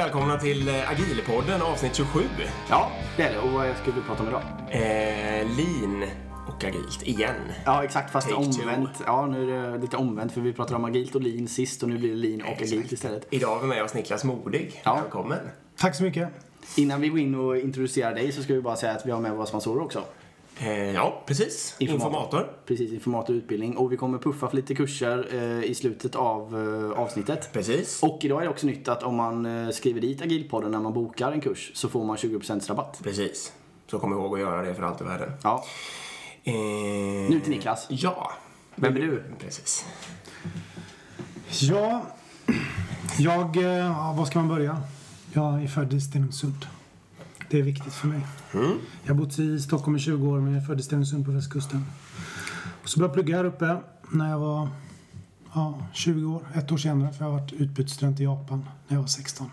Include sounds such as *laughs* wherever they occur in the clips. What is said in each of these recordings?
Välkomna till eh, Agilpodden avsnitt 27. Ja, det är det. Och vad ska vi prata om idag? Eh, lean och agilt igen. Ja, exakt. Fast Take two. omvänt. Ja, nu är det lite omvänt för vi pratade om agilt och lean sist och nu blir det lean och Exakt. agilt istället. Idag har vi med oss Niklas Modig. Ja. Välkommen. Tack så mycket. Innan vi går in och introducerar dig så ska vi bara säga att vi har med våra sponsorer också. Eh, ja, precis. Informator. Informator. Precis, informat och vi kommer puffa för lite kurser eh, i slutet av eh, avsnittet. Precis. Och idag är det också nytt att om man eh, skriver dit Agilpodden när man bokar en kurs så får man 20% rabatt. Precis. Så kom ihåg att göra det för allt i världen. Ja, Eh, nu till Niklas. Ja. Vem är du? Precis. Ja, jag... eh, Ja, var ska man börja? Jag är född i Stenungsund. Det är viktigt för mig. Jag har bott i Stockholm i 20 år men jag är född i Stenungsund på västkusten. Och så började jag plugga här uppe när jag var ja, 20 år. Ett år senare för jag har varit utbytesstudent i Japan när jag var 16.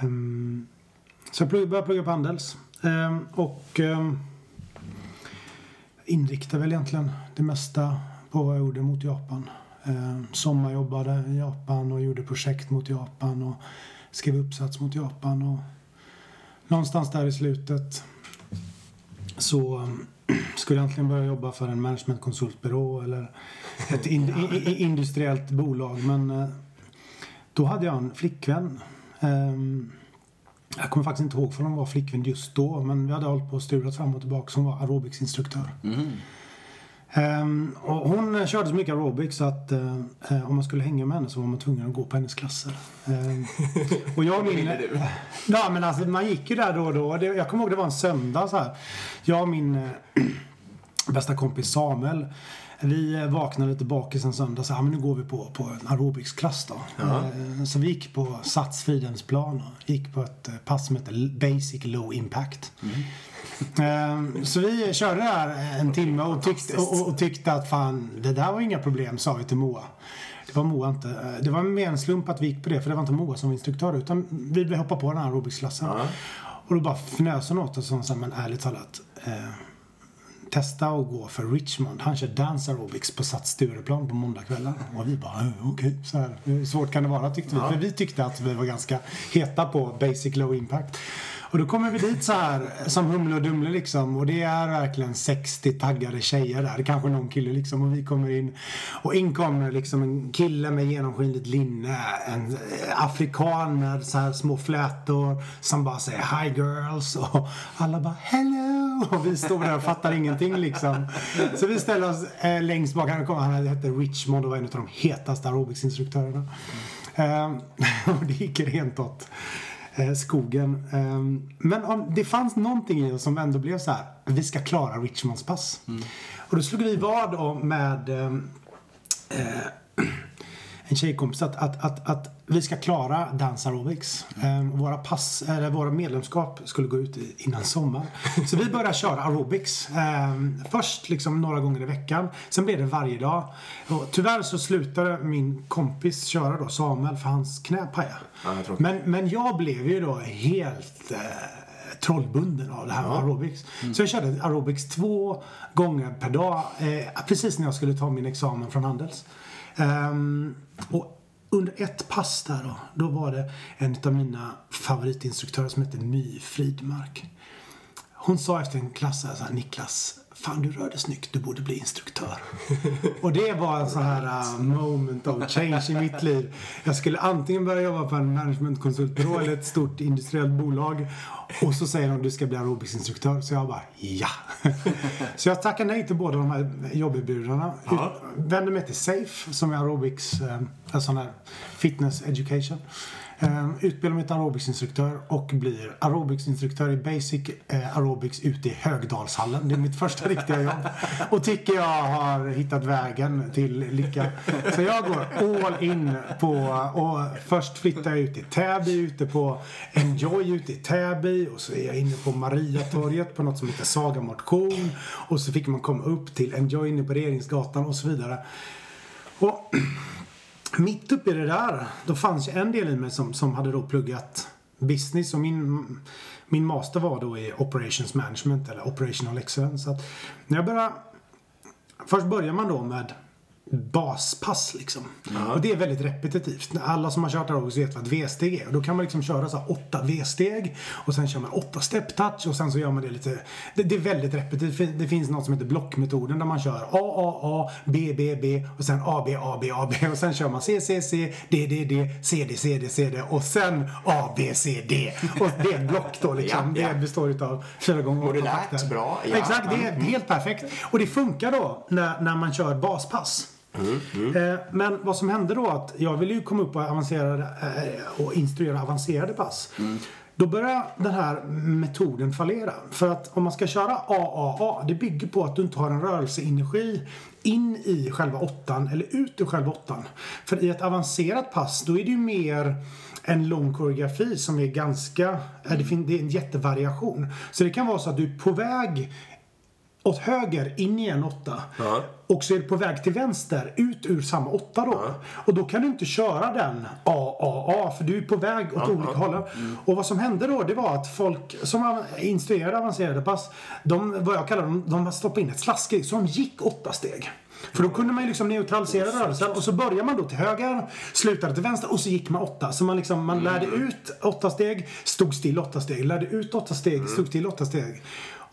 Ehm, så jag började plugga på Handels. Ehm, och um, inriktade väl egentligen det mesta på vad jag gjorde mot Japan. Ehm, sommarjobbade i Japan och gjorde projekt mot Japan och skrev uppsats mot Japan. Och någonstans där i slutet så um, skulle jag egentligen börja jobba för en managementkonsultbyrå eller ett in, i, i, industriellt bolag. Men eh, då hade jag en flickvän. Ehm, jag kommer faktiskt inte ihåg för hon var flickvän just då. Men vi hade hållit på och strulat fram och tillbaka. Som var aerobicsinstruktör. Mm. Ehm, och hon körde så mycket aerobics så att eh, om man skulle hänga med henne så var man tvungen att gå på hennes klasser. Ehm, och jag *laughs* och min... du? *laughs* Ja men alltså man gick ju där då och då. Det, jag kommer ihåg det var en söndag så här. Jag och min eh, *clears throat* bästa kompis Samuel. Vi vaknade lite bakis en söndag så här, men nu går vi på, på en aerobicsklass då. Eh, Så vi gick på Sats Fridhemsplan och gick på ett eh, pass som heter Basic Low Impact. Eh, Så vi körde där en timme och tyckte, och, och tyckte att fan, det där var inga problem, sa vi till Moa. Det var Moa inte. Det var mer en slump att vi gick på det, för det var inte Moa som var instruktör, utan vi blev hoppa på den här aerobicsklassen. Och då bara fnös hon åt oss och sa, men ärligt talat, eh, testa att gå för Richmond. Han kör dance aerobics på Sats Stureplan på måndagskvällar. Och vi bara, "Eh, okej, så här. Hur svårt kan det vara tyckte vi. För vi tyckte att vi var ganska heta på basic low impact. Och då kommer vi dit så här som Humle och Dumle liksom. Och det är verkligen 60 taggade tjejer där. Kanske någon kille liksom. Och vi kommer in. Och in kommer liksom en kille med genomskinligt linne. En eh, afrikan med så här små flätor. Som bara säger hi girls. Och alla bara hello. Och vi står där och fattar ingenting liksom. Så vi ställer oss eh, längst bak. Han, kom, han hette Richmond och var en av de hetaste aerobicsinstruktörerna. Eh, *laughs* och det gick rent åt eh, skogen. Eh, men om, det fanns någonting i oss som ändå blev så här. Vi ska klara Richmonds pass. Och då slog vi vad om med eh, eh, *clears throat* en tjejkompis att, att, att, att vi ska klara Dance Aerobics. Eh, våra, pass, eller våra medlemskap skulle gå ut innan sommar. Så vi började köra aerobics. Eh, först liksom några gånger i veckan. Sen blev det varje dag. Och tyvärr så slutade min kompis köra då, Samuel, för hans knä pajade. Ja, men, men jag blev ju då helt eh, trollbunden av det här med aerobics. Så jag körde aerobics två gånger per dag. Eh, precis när jag skulle ta min examen från Handels. Ehm, och under ett pass där då, då var det en av mina favoritinstruktörer som hette My Fridmark. Hon sa efter en klass så här, så här, Niklas, fan du rör dig snyggt, du borde bli instruktör. *laughs* och det var en sån här uh, moment of change i mitt liv. Jag skulle antingen börja jobba på en managementkonsultbyrå eller ett stort industriellt bolag. Och så säger de du ska bli aerobicsinstruktör. Så jag bara ja. *laughs* så jag tackar nej till båda de här jobberbjudandena. Vände mig till Safe som är aerobics, eh, en sån här fitness education. Ehm, utbildar mig till aerobicsinstruktör och blir aerobicsinstruktör i basic eh, aerobics ute i Högdalshallen. Det är mitt första riktiga jobb. Och tycker jag har hittat vägen till lycka. Så jag går all in på och först flyttar jag ut till Täby ute på Enjoy ute i Täby och så är jag inne på Mariatorget på något som heter Saga Motion och så fick man komma upp till Enjoy inne på Regeringsgatan och så vidare. Och mitt uppe i det där, då fanns ju en del i mig som, som hade då pluggat business och min, min master var då i operations management eller operational excellence. Så att när jag började, först börjar man då med baspass liksom. Och det är väldigt repetitivt. Alla som har kört aerobics vet vad ett V-steg är. Och då kan man liksom köra så här åtta V-steg och sen kör man åtta step touch och sen så gör man det lite... Det, det är väldigt repetitivt. Det finns något som heter blockmetoden där man kör A, A, A, B, B, B och sen A, B, A, B, A, B och sen kör man C, C, C, D, D, D, C, D, C, D, C, D och sen A, B, C, D. Och det är block då liksom. Ja, ja. Det består utav fyra gånger åtta Modulärt, takter. bra, ja. Exakt, det är helt perfekt. Och det funkar då när, när man kör baspass. Eh, Men vad som hände då att jag ville ju komma upp och, avancerade, eh, och instruera avancerade pass. Då börjar den här metoden fallera. För att om man ska köra AAA, det bygger på att du inte har en rörelseenergi in i själva åttan eller ut ur själva åttan. För i ett avancerat pass, då är det ju mer en lång koreografi som är ganska, eh, det är en jättevariation. Så det kan vara så att du är på väg åt höger in i en åtta. Ja. Och så är du på väg till vänster ut ur samma åtta då. Och då kan du inte köra den AAA för du är på väg åt olika håll. Och vad som hände då det var att folk som instruerade avancerade pass, de, vad jag kallar dem, de stoppade in ett slasksteg så de gick åtta steg. För då kunde man ju liksom neutralisera rörelsen och så börjar man då till höger, slutade till vänster och så gick man åtta. Så man liksom, man lärde ut åtta steg, stod still åtta steg, lärde ut åtta steg, stod still åtta steg.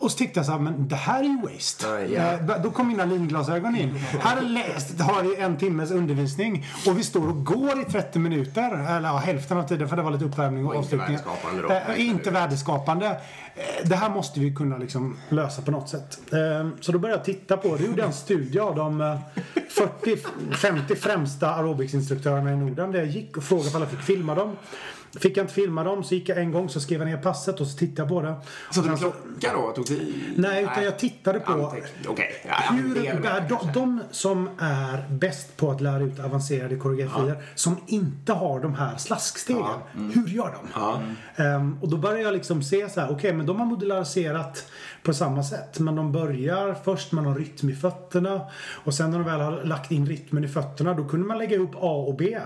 Och så tyckte jag så här, men det här är ju waste. Ja, ja. Eh, då- kom mina linglasögon in. Här läst, har vi en timmes undervisning och vi står och går i 30 minuter. Eller ja, hälften av tiden för det var lite uppvärmning och, Och inte avslutning. värdeskapande då. Eh, inte värdeskapande. Eh, Det här måste vi kunna liksom lösa på något sätt. Eh, Så då började jag titta på det. Jag gjorde en studie av de eh, 40-50 främsta aerobicsinstruktörerna i Norden. Där jag gick och frågade om alla fick filma dem. Fick jag inte filma dem så gick jag en gång så skrev jag ner passet och så tittade jag på det. Så du Sen så- klocka då? Tog tid? Nej, utan jag tittade på Anteck-. Ja, ja, hur, det är det de, de som är bäst på att lära ut avancerade koreografier som inte har de här slaskstegen, hur gör de? Ja. Ehm, och då börjar jag liksom se så här, okej men de har modulariserat på samma sätt. Men de börjar först med någon rytm i fötterna och sen när de väl har lagt in rytmen i fötterna då kunde man lägga ihop A och B.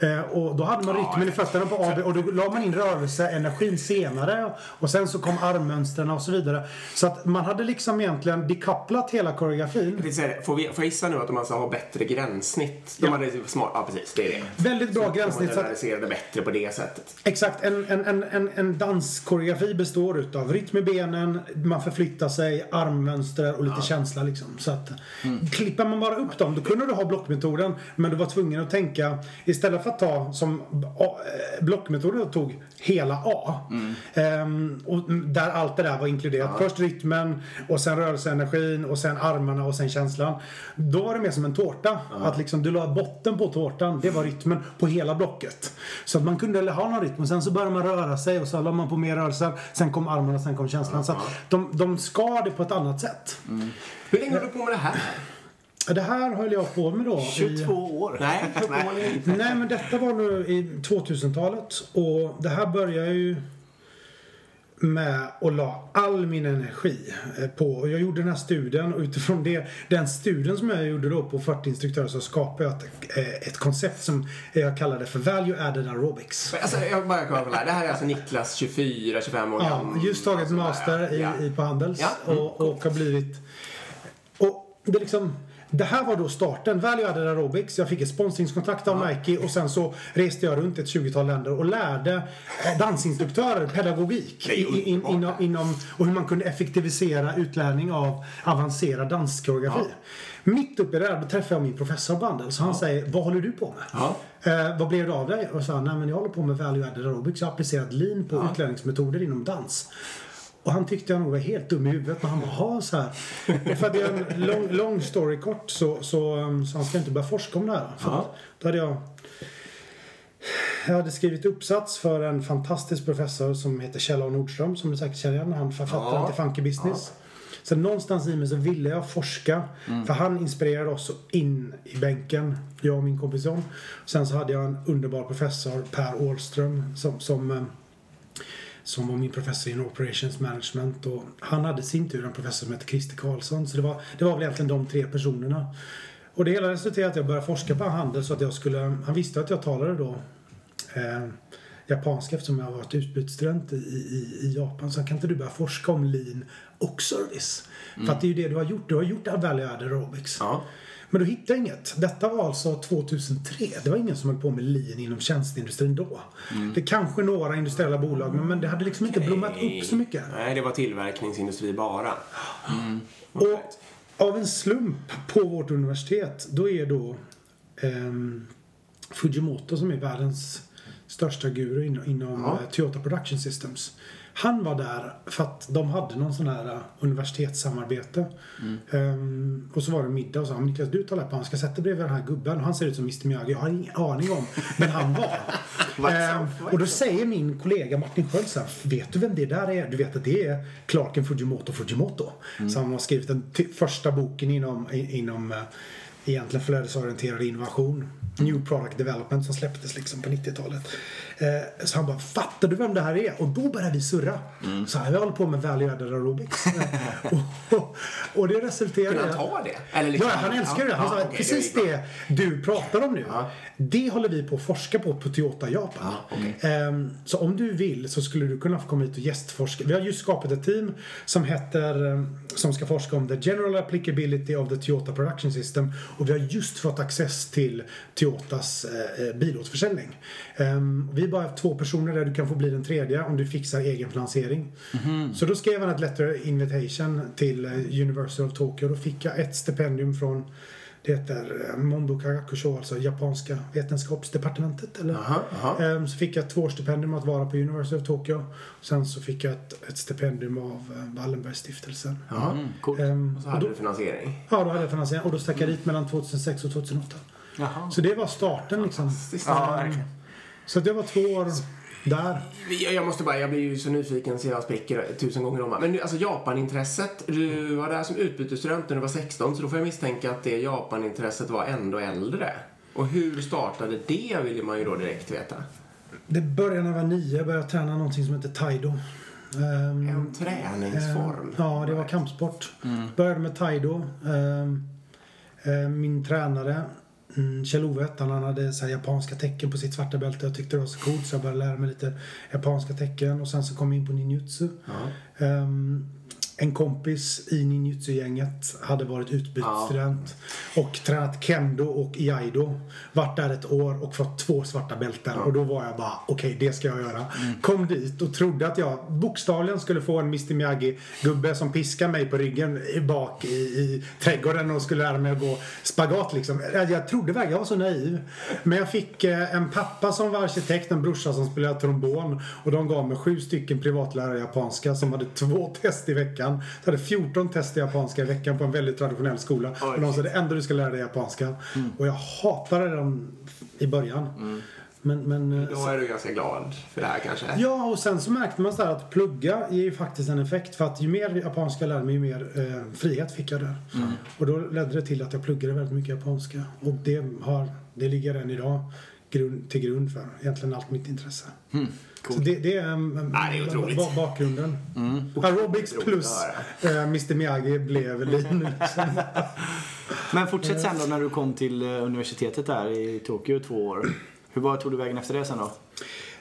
Eh, och då hade man rytmen i fötterna på A och B och då la man in rörelseenergin senare och sen så kom armmönstren och så vidare. Så att man hade liksom egentligen dekopplat hela koreografin. Det så här, Får, vi, får jag gissa nu att de alltså har bättre gränssnitt? De Ja. hade smart, ja precis, det är det. Väldigt bra gränssnitt. De Så moderniserade bättre på det sättet. exakt, en, en, en, en, danskoreografi består utav rytm i benen, man förflyttar sig, armmönster och lite känsla liksom. Så att klippar man bara upp dem, då kunde du ha blockmetoden men du var tvungen att tänka istället för att ta som eh, blockmetoden tog hela A. Ehm, och där allt det där var inkluderat. Först rytmen och sen rörelseenergin och sen armarna och sen känslan. Då var det mer som en tårta. Att liksom du la botten på tårtan, det var rytmen på hela blocket. Så att man kunde ha någon rytm och sen så började man röra sig och så la man på mer rörelser. Sen kom armarna, sen kom känslan. Så att de, de skar det på ett annat sätt. Hur länge har du på med det här? Det här höll jag på med då. i- 22 år. Nej, nej. *laughs* Nej, men detta var nu i 2000-talet och det här började ju med att la all min energi eh, på. Och jag gjorde den här studien och utifrån det, den studien som jag gjorde då på 40 instruktörer så skapade jag ett, eh, ett koncept som jag kallade för Value Added Aerobics. Alltså, jag bara på det här. Är alltså Niklas 24, 25 år Ja, gammal. just tagit master i, ja. i på Handels Ja, mm, och, och har blivit... Och det är liksom... Det här var då starten. Value Added Aerobics. Jag fick ett sponsringskontrakt av Nike och sen så reste jag runt ett 20-tal länder och lärde eh, dansinstruktörer pedagogik Det är i, in, underbart. inom, inom, och hur man kunde effektivisera utlärning av avancerad danskoreografi. Mitt uppe i det där träffade jag min professor på och han säger Vad håller du på med? Ja. Eh, vad blev det av dig? Och jag sa, nej men jag håller på med value added aerobics. Jag har applicerat lean på utlärningsmetoder inom dans. Och han tyckte jag nog var helt dum i huvudet men han bara, så här. För att göra en lång, lång story kort så, så, um, så han ska inte börja forska om det här. För Ja. Då hade jag jag hade skrivit uppsats för en fantastisk professor som heter Kjell A Nordström som du säkert känner igen. Han författaren Ja. till Funky Business. Så någonstans i mig så ville jag forska. För han inspirerade oss in i bänken, jag och min kompis John. Sen så hade jag en underbar professor, Per Åhlström, som, som, eh, som var min professor in Operations Management. Och han hade i sin tur en professor som hette Christer Karlsson. Så det var, det var väl egentligen de tre personerna. Och det hela resulterade i att jag började forska på handel så att jag skulle... Han visste att jag talade då eh, japanska eftersom jag har varit utbytesstudent i, i, i Japan. Så kan inte du börja forska om lean och service? För att det är ju det du har gjort. Du har gjort value added aerobics. Ja. Men då hittade inget. Detta var alltså 2003. Det var ingen som höll på med lean inom tjänsteindustrin då. Det är kanske några industriella bolag men, men det hade liksom inte blommat upp så mycket. Nej, det var tillverkningsindustri bara. Och av en slump på vårt universitet, då är då ehm, Fujimoto som är världens största guru inom, inom Ja. eh, Toyota Production Systems. Han var där för att de hade någon sån här eh, universitetssamarbete. Ehm, och så var det middag och sa "Men Niklas du tar läpp han ska sätta bredvid den här gubben och han ser ut som Mr Miyagi. Jag har ingen aning om men han var. *laughs* Ehm, och då säger min kollega Martin Sköld så här, vet du vem det där är? Du vet att det är Clarken Fujimoto Fujimoto. Så han har skrivit den första boken inom, inom eh, egentligen flödesorienterad innovation. New Product Development som släpptes liksom på 90-talet. Eh, så han bara, fattar du vem det här är? Och då började vi surra. Så här, vi håller på med added aerobics. Och, *laughs* och, och det resulterade Kunde han ta det? Eller liksom- Ja, han älskar det. Han Ja, sa okej, precis det det du pratar om nu. Det håller vi på att forska på på Toyota Japan. Ehm, så om du vill så skulle du kunna få komma hit och gästforska. Vi har just skapat ett team som heter ehm, som ska forska om the general applicability of the Toyota production system och vi har just fått access till Toyotas eh, bilåterförsäljning. Ehm, vi är bara två personer där du kan få bli den tredje om du fixar egen finansiering. Så då skrev han ett letter invitation till eh, University of Tokyo. Då fick jag ett stipendium från det heter eh, Monbo Kagakusho, alltså japanska vetenskapsdepartementet. Eller? Aha, aha. Ehm, Så fick jag ett tvåårsstipendium att vara på University of Tokyo. Sen så fick jag ett, ett stipendium av eh, Wallenbergstiftelsen. Mm, coolt. Ehm, Och så och hade då, du finansiering. ja, då hade jag finansiering. Och då stack jag dit mellan 2006 och 2008. Jaha. Så det var starten liksom. Ja. Så det var två år där. Jag, måste bara, jag blir ju så nyfiken så jag spricker tusen gånger om. Men nu, alltså Japanintresset, du var där som utbytesstudent när du var 16 så då får jag misstänka att det Japanintresset var ändå äldre. Och hur startade det vill man ju då direkt veta. Det började när jag var nio. Jag började träna någonting som heter Taido. Ehm, En träningsform. Eh, Ja, det var kampsport. Började med Taido. Eh, Min tränare mm, Kjell-Ove han, hade så japanska tecken på sitt svarta bälte. Jag tyckte det var så coolt så jag började lära mig lite japanska tecken. Och sen så kom jag in på ninjutsu. Ja. Ehm, en kompis i ninjutsu-gänget hade varit utbytesstudent och tränat kendo och iaido. Varit där ett år och fått två svarta bälten och då var jag bara okej det ska jag göra. Kom dit och trodde att jag bokstavligen skulle få en Mr Miyagi-gubbe som piskar mig på ryggen bak i, i trädgården och skulle lära mig att gå spagat liksom. Jag, jag trodde verkligen, jag var så naiv. Men jag fick eh, en pappa som var arkitekt, en brorsa som spelade trombon och de gav mig sju stycken privatlärare i japanska som hade två test i veckan. Så hade 14 test i japanska i veckan på en väldigt traditionell skola. och de sa det enda du ska lära dig är japanska. Och jag hatade dem i början. Men, men, eh, Då är du ganska glad för det här kanske? Ja, och sen så märkte man så att plugga ger ju faktiskt en effekt. För att ju mer japanska jag lärde mig, ju mer eh, frihet fick jag där. Och då ledde det till att jag pluggade väldigt mycket japanska. Och det, har, det ligger än idag grund, till grund för egentligen allt mitt intresse. Så det, det är, um, det är otroligt. ba- bakgrunden. Aerobics Otroligt plus att eh, Mr Miyagi blev liksom. *laughs* Men fortsätt sen då när du kom till eh, universitetet där i Tokyo två år. Hur var, tog du vägen efter det sen då?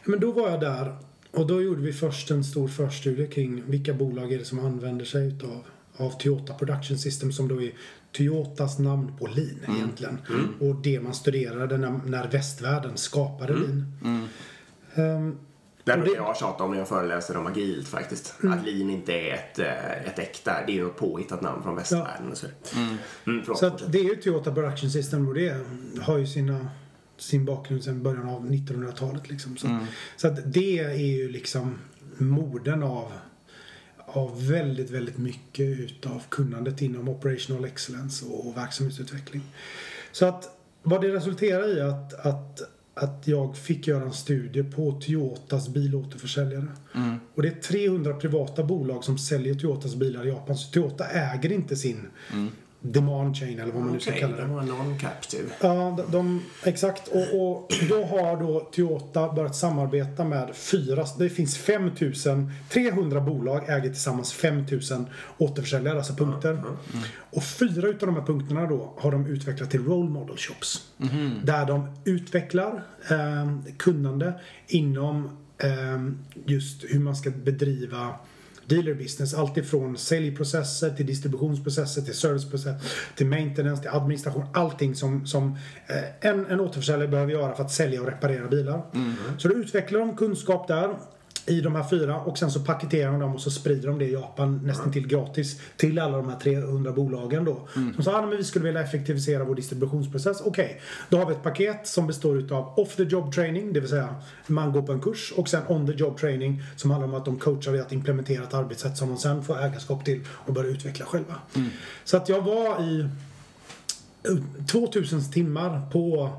Men då var jag där och då gjorde vi först en stor förstudie kring vilka bolag är det som använder sig utav av Toyota Production System som då är Toyotas namn på lean egentligen. Och det man studerade när, när västvärlden skapade. Ehm, Det Och brukar det- jag tjata om när jag föreläser om agilt faktiskt. Att lean inte är ett, eh, ett äkta, det är ju något påhittat namn från västvärlden. och Så, mm. förlåt, Så att det är ju Toyota Production System och det har ju sina, sin bakgrund sedan början av 1900-talet. Liksom. Så, så att det är ju liksom morden av, av väldigt, väldigt mycket utav kunnandet inom operational excellence och, och verksamhetsutveckling. Så att vad det resulterar i att, att, att jag fick göra en studie på Toyotas bilåterförsäljare. Och det är 300 privata bolag som säljer Toyotas bilar i Japan. Så Toyota äger inte sin demand chain eller vad man nu ska Okej, kalla det det. var non-captive. Ja, de, de, exakt. Och, och då har då Toyota börjat samarbeta med fyra, det finns 5000, 300 bolag äger tillsammans 5000 återförsäljare, alltså punkter. Och fyra utav de här punkterna då har de utvecklat till role model shops. Där de utvecklar eh, kunnande inom eh, just hur man ska bedriva dealer business. Allt ifrån säljprocesser till distributionsprocesser till serviceprocesser till maintenance till administration. Allting som, som eh, en, en återförsäljare behöver göra för att sälja och reparera bilar. Så då utvecklar de kunskap där i de här fyra och sen så paketerar de dem och så sprider de det i Japan nästan till gratis till alla de här 300 bolagen då. Som sa att vi skulle vilja effektivisera vår distributionsprocess. Okej, då har vi ett paket som består utav off the job training, det vill säga man går på en kurs och sen on the job training som handlar om att de coachar i att implementera ett arbetssätt som de sen får ägarskap till och börjar utveckla själva. Så att jag var i 2000 timmar på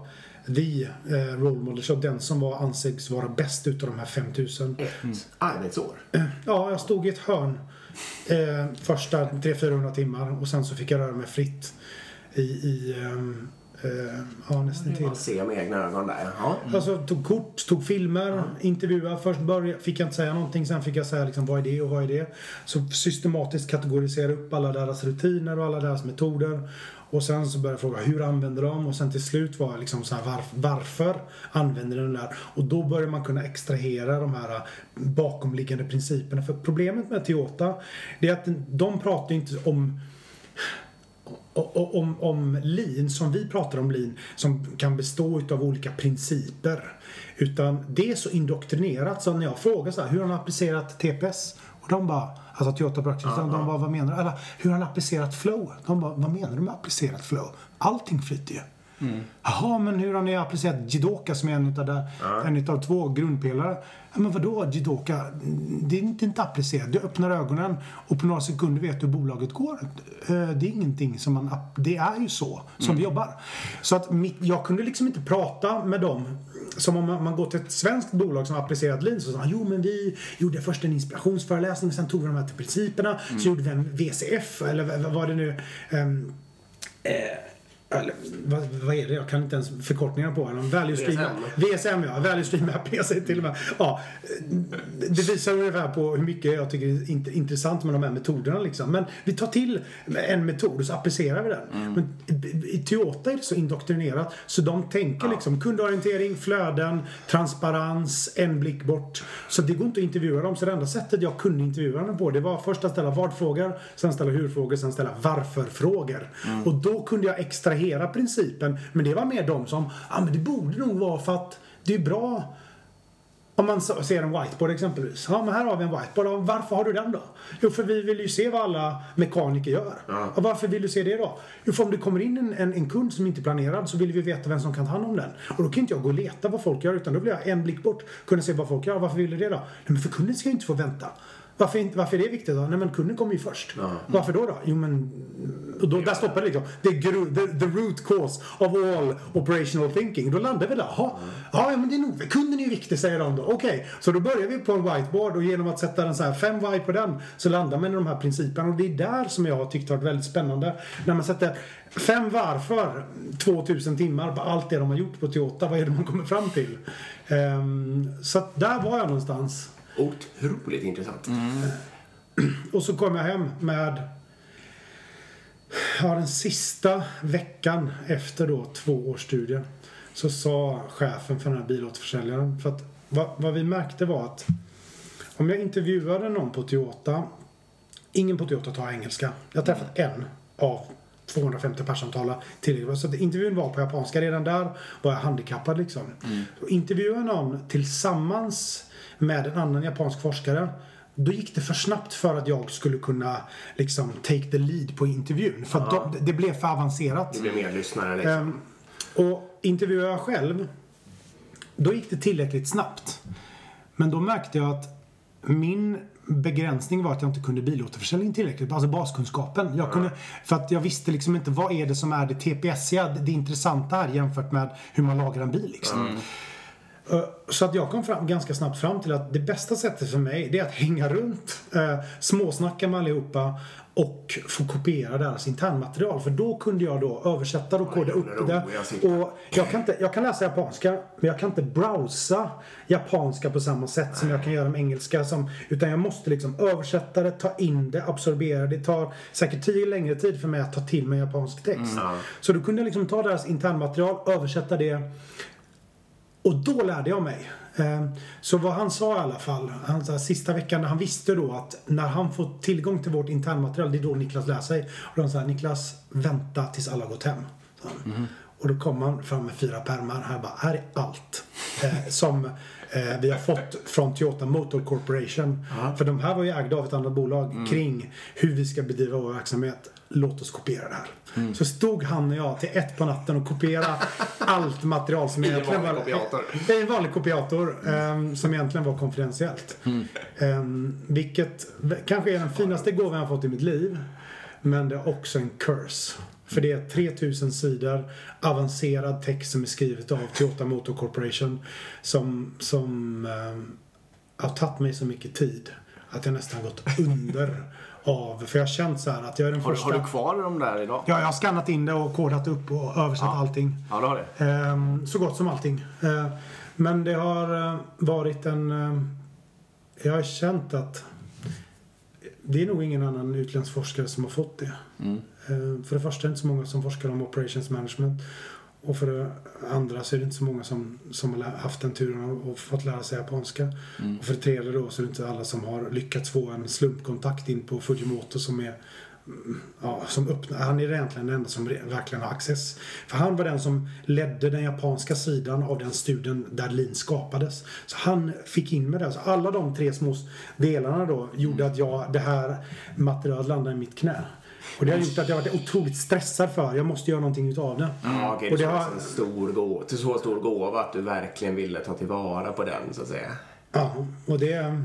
The eh, Role Model Show, den som var anses vara bäst utav de här 5000. Ett arbetsår. Ja, jag stod i ett hörn eh, första 300-400 timmar och sen så fick jag röra mig fritt i, i ehm, eh, ja, nästan till. Man ser med egna ögon där. Jaha. Alltså tog kort, tog filmer, intervjuade. Först började, fick jag inte säga någonting, sen fick jag säga liksom, vad är det och vad är det. Så systematiskt kategorisera upp alla deras rutiner och alla deras metoder. Och sen så började jag fråga hur använder de? Och sen till slut var jag liksom så här, varf, varför använder den där? Och då börjar man kunna extrahera de här bakomliggande principerna. För problemet med Toyota, det är att de pratar inte om om, om lean, som vi pratar om lean, som kan bestå av olika principer. Utan det är så indoktrinerat så när jag frågar så här, hur har han applicerat TPS? Och de bara, alltså Toyota Production, uh -huh. de bara, vad menar du? Eller hur har han applicerat flow? De bara, vad menar du med applicerat flow? Allting flyter ju. Mm. Jaha, men hur har ni applicerat Jidoka som är en utav, där, uh. en utav två grundpelare? Men vadå Jidoka? Det är inte, applicerat. Du öppnar ögonen och på några sekunder vet du hur bolaget går. Det är ingenting som man... Det är ju så som mm. vi jobbar. Så att mitt, jag kunde liksom inte prata med dem som om man går till ett svenskt bolag som har applicerat lean så sa han, jo men vi gjorde först en inspirationsföreläsning sen tog vi de här till principerna mm. så gjorde vi en VCF eller vad det nu um, eh, eller, vad, vad, är det? Jag kan inte ens förkortningarna på den. Value stream, VSM ja. Value stream PC till och med. Ja, det visar ungefär på hur mycket jag tycker är intressant med de här metoderna. Liksom. Men vi tar till en metod och så applicerar vi den. Mm. Men i Toyota är det så indoktrinerat så de tänker ja. liksom kundorientering, flöden, transparens, en blick bort. Så det går inte att intervjua dem. Så det enda sättet jag kunde intervjua dem på det var först att ställa vad-frågor, sen ställa hur-frågor, sen ställa varför-frågor. Mm. Och då kunde jag extrahera acceptera principen. Men det var mer de som, ja ah, men det borde nog vara för att det är bra om man ser en whiteboard exempelvis. Ja, men här har vi en whiteboard. Varför har du den då? Jo, för vi vill ju se vad alla mekaniker gör. Ja. Och varför vill du se det då? Jo, för om det kommer in en, en, en, kund som inte är planerad så vill vi veta vem som kan ta hand om den. Och då kan inte jag gå och leta vad folk gör utan då vill jag en blick bort kunna se vad folk gör. Varför vill du det då? Nej, men för kunden ska ju inte få vänta. Varför, inte, varför är det viktigt då? Nej men kunden kommer ju först. Ja. Varför då då? Jo men... Och då, där stoppar det liksom. The, the, the root cause of all operational thinking. Då landar vi där. Jaha. Ja, ja men det är nog, kunden är ju viktig säger de då. Okej. Okay. Så då börjar vi på en whiteboard och genom att sätta en så här fem white på den så landar man i de här principerna. Och det är där som jag har tyckt varit väldigt spännande. När man sätter fem varför 2000 timmar på allt det de har gjort på Toyota. Vad är det man kommer fram till? Um, så att där var jag någonstans. Otroligt intressant. Mm. *clears throat* Och så kom jag hem med ja, den sista veckan efter då två års studier så sa chefen för den här bilåterförsäljaren för att vad, vad, vi märkte var att om jag intervjuade någon på Toyota ingen på Toyota tar engelska. Jag har träffat en av 250 personer tillräckligt Så intervjun var på japanska. Redan där var jag handikappad liksom. Mm. intervjua någon tillsammans med en annan japansk forskare då gick det för snabbt för att jag skulle kunna liksom take the lead på intervjun. För ja. de, det blev för avancerat. Det blev mer lyssnare liksom. Um, och intervjuade jag själv, då gick det tillräckligt snabbt. Men då märkte jag att min begränsning var att jag inte kunde bilåterförsäljning tillräckligt. Alltså baskunskapen. Jag kunde, för att jag visste liksom inte vad är det som är det TPSiga, det intressanta här jämfört med hur man lagar en bil. Liksom. Mm. Eh, så att jag kom fram, ganska snabbt fram till att det bästa sättet för mig det är att hänga runt, eh, småsnacka med allihopa och få kopiera deras internmaterial. För då kunde jag då översätta och koda upp det. Och jag, kan inte, jag kan läsa japanska, men jag kan inte browsa japanska på samma sätt som jag kan göra med engelska. Som, utan jag måste liksom översätta det, ta in det, absorbera det. Det tar säkert tio längre tid för mig att ta till mig japansk text. Mm. Så då kunde jag liksom ta deras internmaterial, översätta det och då lärde jag mig. Eh, Så vad han sa i alla fall, han sa, sista veckan när han visste då att när han får tillgång till vårt internmaterial, det är då Niklas lär sig. Och de sa Niklas, vänta tills alla har gått hem. han. Och då kom han fram med fyra pärmar. Här bara, här är allt. Eh, som eh, vi har fått från Toyota Motor Corporation. För de här var ju ägda av ett annat bolag kring hur vi ska bedriva vår verksamhet. Låt oss kopiera det här. Så stod han och jag till ett på natten och kopierade *laughs* allt material som egentligen var... I en vanlig kopiator ehm, som egentligen var konfidentiellt. Ehm, vilket v- kanske är den finaste gåvan jag har fått i mitt liv. Men det är också en curse. För det är 3000 sidor avancerad text som är skrivet av Toyota Motor Corporation. Som, som ehm, har tagit mig så mycket tid att jag nästan gått under av... För jag har känt så här att jag är den Har, första... har du kvar de där idag? Ja, jag har skannat in det och kodat upp och översatt allting. Ja, du har det. Ehm, så gott som allting. Ehm, men det har eh, varit en... ehm, jag har känt att det är nog ingen annan utländsk forskare som har fått det. Ehm, för det första är det inte så många som forskar om operations management. Och för det andra så är det inte så många som, som har haft den turen och, fått lära sig japanska. Och för det tredje då så är det inte alla som har lyckats få en slumpkontakt in på Fujimoto som är ja, som öppnar, han är egentligen den enda som verkligen har access. För han var den som ledde den japanska sidan av den studien där Lean skapades. Så han fick in med det. Så alla de tre små delarna då gjorde att jag, det här materialet landade i mitt knä. Och det har gjort att jag varit otroligt stressad för, jag måste göra någonting utav det. Ja, okej, Och det var har- en stor gåva, till så stor gåva att du verkligen ville ta tillvara på den, så att säga. Ja, och det...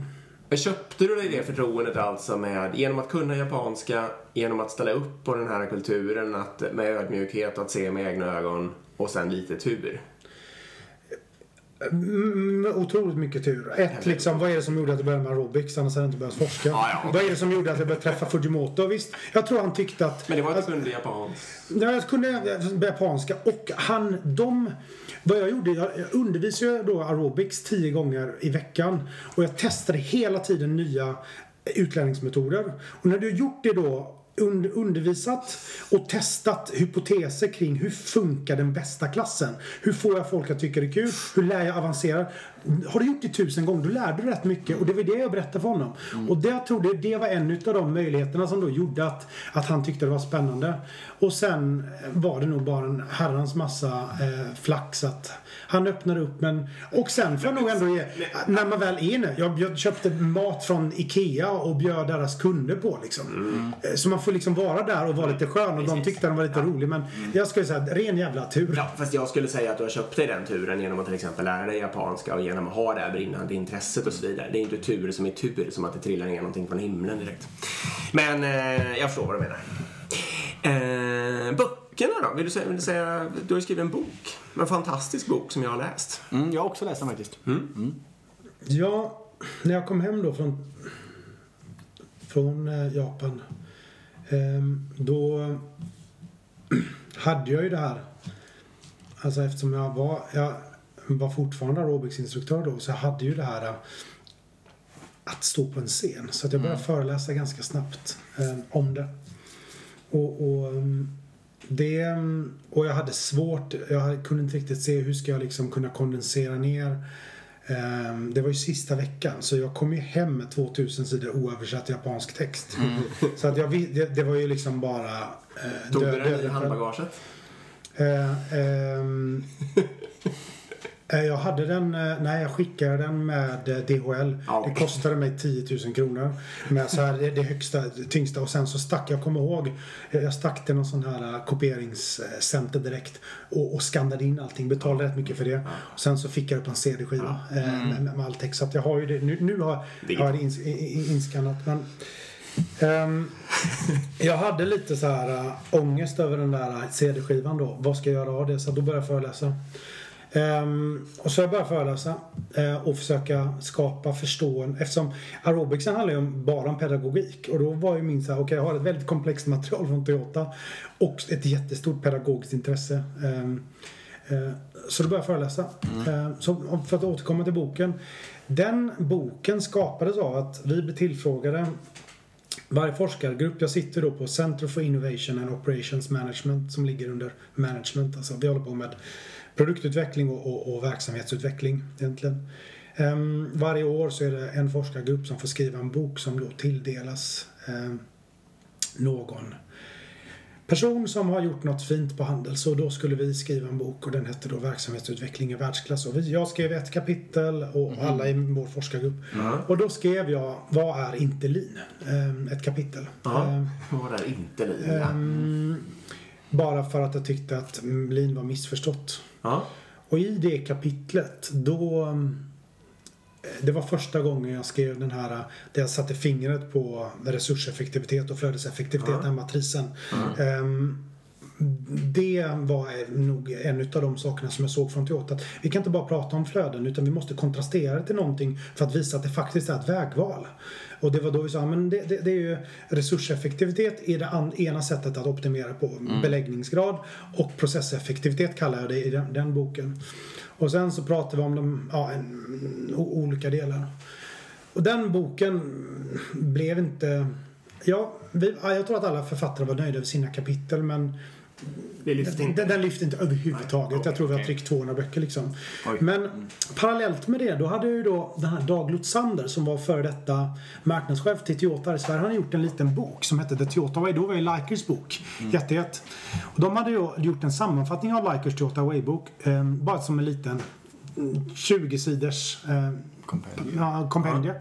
Men köpte du dig det förtroendet alltså med, genom att kunna japanska, genom att ställa upp på den här kulturen, att, med ödmjukhet, att se med egna ögon och sen lite tur? Mm, otroligt mycket tur. Ett, liksom, vad är det som gjorde att du började med aerobics? Annars hade jag inte börjat forska. Ja, ja. Vad är det som gjorde att jag började träffa Fujimoto? Visst, jag tror han tyckte att... Men det var du kunde japanskt. Ja, jag kunde japanska och han, de, vad jag gjorde, jag undervisade ju då aerobics tio gånger i veckan och jag testade hela tiden nya utlärningsmetoder. Och när du har gjort det då und- undervisat och testat hypoteser kring hur funkar den bästa klassen? Hur får jag folk att tycka det är kul? Hur lär jag avancera? Har du gjort det tusen gånger, då lär du rätt mycket och det var det jag berättade för honom. Och det, jag tror det, det var en av de möjligheterna som då gjorde att, att han tyckte det var spännande. Och sen var det nog bara en herrans massa eh, flax att han öppnade upp men... Och sen får jag nog ändå ge... När man väl är inne. Jag, jag köpte mat från IKEA och bjöd deras kunder på liksom. Eh, Så man får liksom vara där och vara lite skön och de Precis. tyckte den var lite rolig men jag skulle säga ren jävla tur. Ja, fast jag skulle säga att du har köpt dig den turen genom att till exempel lära dig japanska och genom att ha det här brinnande intresset och så vidare. Det är inte tur som är tur, som att det trillar ner någonting från himlen direkt. Men eh, jag förstår vad du menar. Eh, böckerna då? Vill du, säga, vill du säga, du har ju skrivit en bok. En fantastisk bok som jag har läst. Mm, jag har också läst den faktiskt. Ja, när jag kom hem då från, från eh, Japan. ehm, då *clears throat* hade jag ju det här. Alltså eftersom jag var, jag var fortfarande aerobicsinstruktör då. Så jag hade ju det här eh, att stå på en scen. Så att jag började föreläsa ganska snabbt eh, om det. Och, och ehm, det, och jag hade svårt, jag kunde inte riktigt se hur ska jag liksom kunna kondensera ner Ehm, Det var ju sista veckan så jag kom ju hem med 2000 sidor oöversatt japansk text. Så att jag, det, det var ju liksom bara... Eh, Tog du den i handbagaget? Eh, eh, jag hade den, eh, nej jag skickade den med eh, DHL. Ja. Det kostade mig 10 000 kronor. Med så här, det, det högsta, tyngsta och sen så stack, jag kommer ihåg, eh, jag stack till någon sån här eh, kopieringscenter direkt och, och skannade in allting, betalade rätt mycket för det. Och sen så fick jag upp en CD-skiva eh, med, med all text. Så att jag har ju det, nu, nu har jag har det ins, inskannat. Men, Ehm, *laughs* jag hade lite så här äh, ångest över den där CD-skivan då. Vad ska jag göra av det? Så då började jag föreläsa. Ehm, och så har jag börjat föreläsa eh, och försöka skapa förstående. Eftersom aerobicsen handlar ju om, bara om pedagogik. Och då var ju min så här, okej jag har ett väldigt komplext material från Toyota. Och ett jättestort pedagogiskt intresse. Ehm, eh, så då började jag föreläsa. Ehm, så om- för att återkomma till boken. Den boken skapades av att vi blev tillfrågade varje forskargrupp, jag sitter då på Center for Innovation and Operations Management som ligger under management. Alltså vi håller på med produktutveckling och, och, och verksamhetsutveckling egentligen. Ehm, varje år så är det en forskargrupp som får skriva en bok som då tilldelas ehm, någon person som har gjort något fint på handel. Så då skulle vi skriva en bok och den hette då Verksamhetsutveckling i världsklass. Och vi, jag skrev ett kapitel och alla i vår forskargrupp. Och då skrev jag Vad är inte lin? Ehm, ett kapitel. Ja. Vad är inte lin? ehm, bara för att jag tyckte att mm, lin var missförstått. Ja. Och i det kapitlet då mm, det var första gången jag skrev den här där jag satte fingret på resurseffektivitet och flödeseffektivitet, Ja. den matrisen. Ehm, det var nog en av de sakerna som jag såg från Toyota. Att vi kan inte bara prata om flöden utan vi måste kontrastera det till någonting för att visa att det faktiskt är ett vägval. Och det var då vi sa, men det, det, det är ju resurseffektivitet är det an, ena sättet att optimera på. Beläggningsgrad och processeffektivitet kallar jag det i den, den boken. Och sen så pratar vi om de, ja, en, olika delar. Och den boken blev inte... Ja, vi, ja, jag tror att alla författare var nöjda över sina kapitel men Det lyfter den, inte. den lyfte inte överhuvudtaget. Nej, jag tror vi har tryckt 200 böcker liksom. Oj. Men parallellt med det, då hade ju då den här Dag Lotsander som var före detta marknadschef till Toyota i Sverige. Han gjort en liten bok som hette The Toyota Way. Då var ju Likers bok. Jättejätt. Och de hade ju gjort en sammanfattning av Likers Toyota Way-bok. Eh, bara som en liten mm, 20-siders eh, Kompendium. ja, kompendium.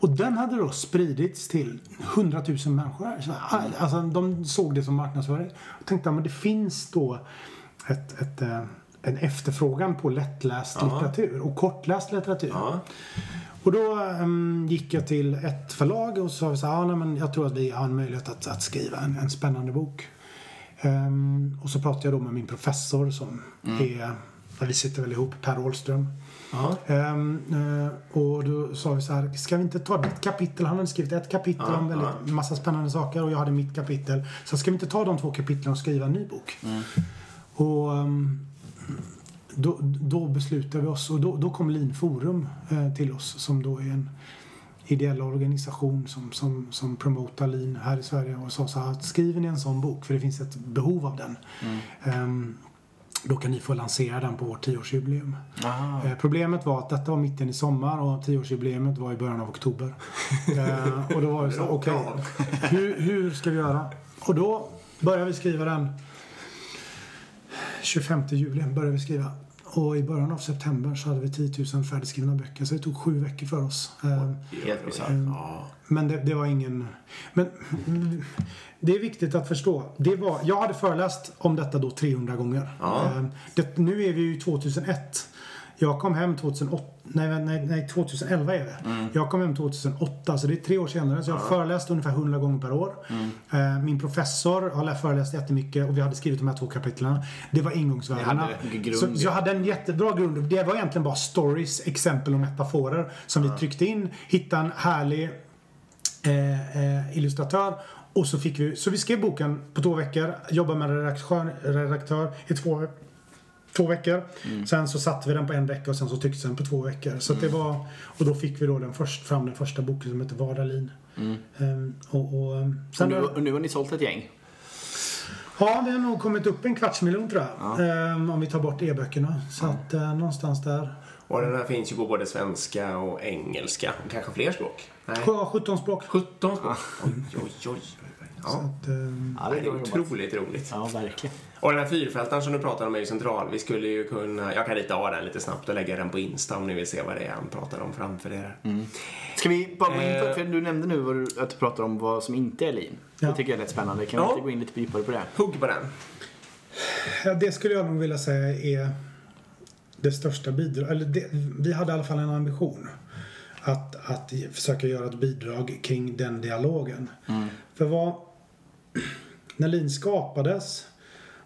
Och den hade då spridits till 100 000 människor. Så, Alltså, de såg det som marknadsföring. Och tänkte att det finns då ett, ett, eh, en efterfrågan på lättläst Ja. litteratur och kortläst litteratur. Ja. Och då ehm, gick jag till ett förlag och sa så här, ja, nej, men jag tror att vi har en möjlighet att, att skriva en, en spännande bok. Ehm, och så pratade jag då med min professor som är, vi sitter väl ihop, Per Åhlström. Ehm, eh, och då sa vi så här, ska vi inte ta ditt kapitel? Han hade skrivit ett kapitel om väldigt, ja. massa spännande saker och jag hade mitt kapitel. Så ska vi inte ta de två kapitlen och skriva en ny bok? Och ehm, då, då beslutade vi oss och då, då kom Linforum eh, till oss som då är en ideell organisation som, som, som promotar lean här i Sverige och sa så här att skriver ni en sån bok, för det finns ett behov av den, ehm, då kan ni få lansera den på vårt tioårsjubileum. Aha. Eh, problemet var att detta var mitten i sommar och tioårsjubileet var i början av oktober. *laughs* eh, och då var det så, okej, plan. *laughs* hur, hur ska vi göra? Och då började vi skriva den 25 juli började vi skriva. Och i början av september så hade vi 10 000 färdigskrivna böcker. Så det tog sju veckor för oss. Eh, Helt bisarrt. Ja. men det, det var ingen... Men det är viktigt att förstå. Det var, jag hade föreläst om detta då 300 gånger. Ja. Eh, Det, nu är vi ju 2001. Jag kom hem 2008, nej, nej, nej 2011 är det. Jag kom hem 2008, så det är tre år senare. Så jag har föreläst ungefär 100 gånger per år. Eh, Min professor har lä- föreläst jättemycket och vi hade skrivit de här två kapitlen. Det var ingångsvärdena. Så, så jag ja. hade en jättebra grund. Det var egentligen bara stories, exempel och metaforer som vi tryckte in. Hittade en härlig eh, eh, illustratör. Och så fick vi, så vi skrev boken på två veckor. Jobbade med redaktör, redaktör i två, två veckor. Sen så satte vi den på en vecka och sen så tycktes den på två veckor. Så att det var, och då fick vi då den först, fram den första boken som heter Vardalin. Ehm, och, och, ehm, Och sen nu, och nu har ni sålt ett gäng. Ja, det har nog kommit upp en kvarts miljon tror jag. Ehm, om vi tar bort e-böckerna. Så att eh, någonstans där. Och den här finns ju på både svenska och engelska. Och kanske fler språk. Nej. Ja, 17 språk. 17 språk. Oj, oj, oj. Så Ja. att, ehm, Ja, Det är otroligt roligt. Ja, verkligen. Och den här fyrfältaren som du pratar om är ju central. Vi skulle ju kunna, jag kan rita av den lite snabbt och lägga den på Insta om ni vill se vad det är han pratar om framför er. Ska vi bara gå in på, Eh. för du nämnde nu vad du, att du pratar om vad som inte är lean. Ja. Det tycker jag är rätt spännande. Kan vi Ja. inte gå in lite djupare på det? Hugg på den. ja, det skulle jag nog vilja säga är det största bidraget. Eller det, vi hade i alla fall en ambition. Att, att försöka göra ett bidrag kring den dialogen. För vad... När Lean skapades,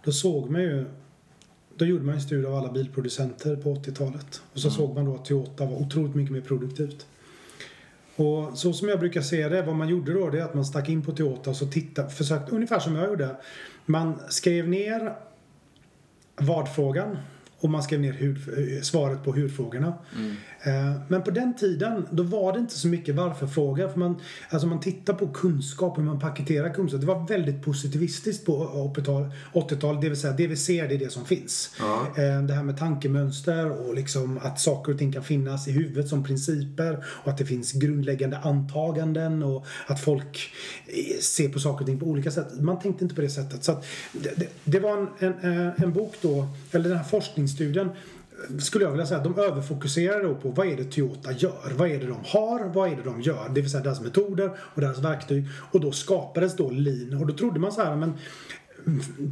då såg man ju... Då gjorde man en studie av alla bilproducenter på 80-talet. Och så såg man då att Toyota var otroligt mycket mer produktivt. Och så som jag brukar se det, vad man gjorde då, det är att man stack in på Toyota och så tittade, försökte, ungefär som jag gjorde. Man skrev ner vad-frågan och man skrev ner eh, svaret på hudfrågorna. Eh, Men på den tiden, då var det inte så mycket varför-frågor. För man, alltså man tittar på kunskap, hur man paketerar kunskap. Det var väldigt positivistiskt på 80-tal- 80-talet. Det vill säga, det vi ser, det är det som finns. Eh, Det här med tankemönster och liksom att saker och ting kan finnas i huvudet som principer. Och att det finns grundläggande antaganden och att folk eh, ser på saker och ting på olika sätt. Man tänkte inte på det sättet. Så det, det, det var en, en, en bok då, eller den här forskningsstudien skulle jag vilja säga, de överfokuserar då på vad är det Toyota gör? Vad är det de har? Vad är det de gör? Det vill säga deras metoder och deras verktyg. Och då skapades då lean. Och då trodde man så här, men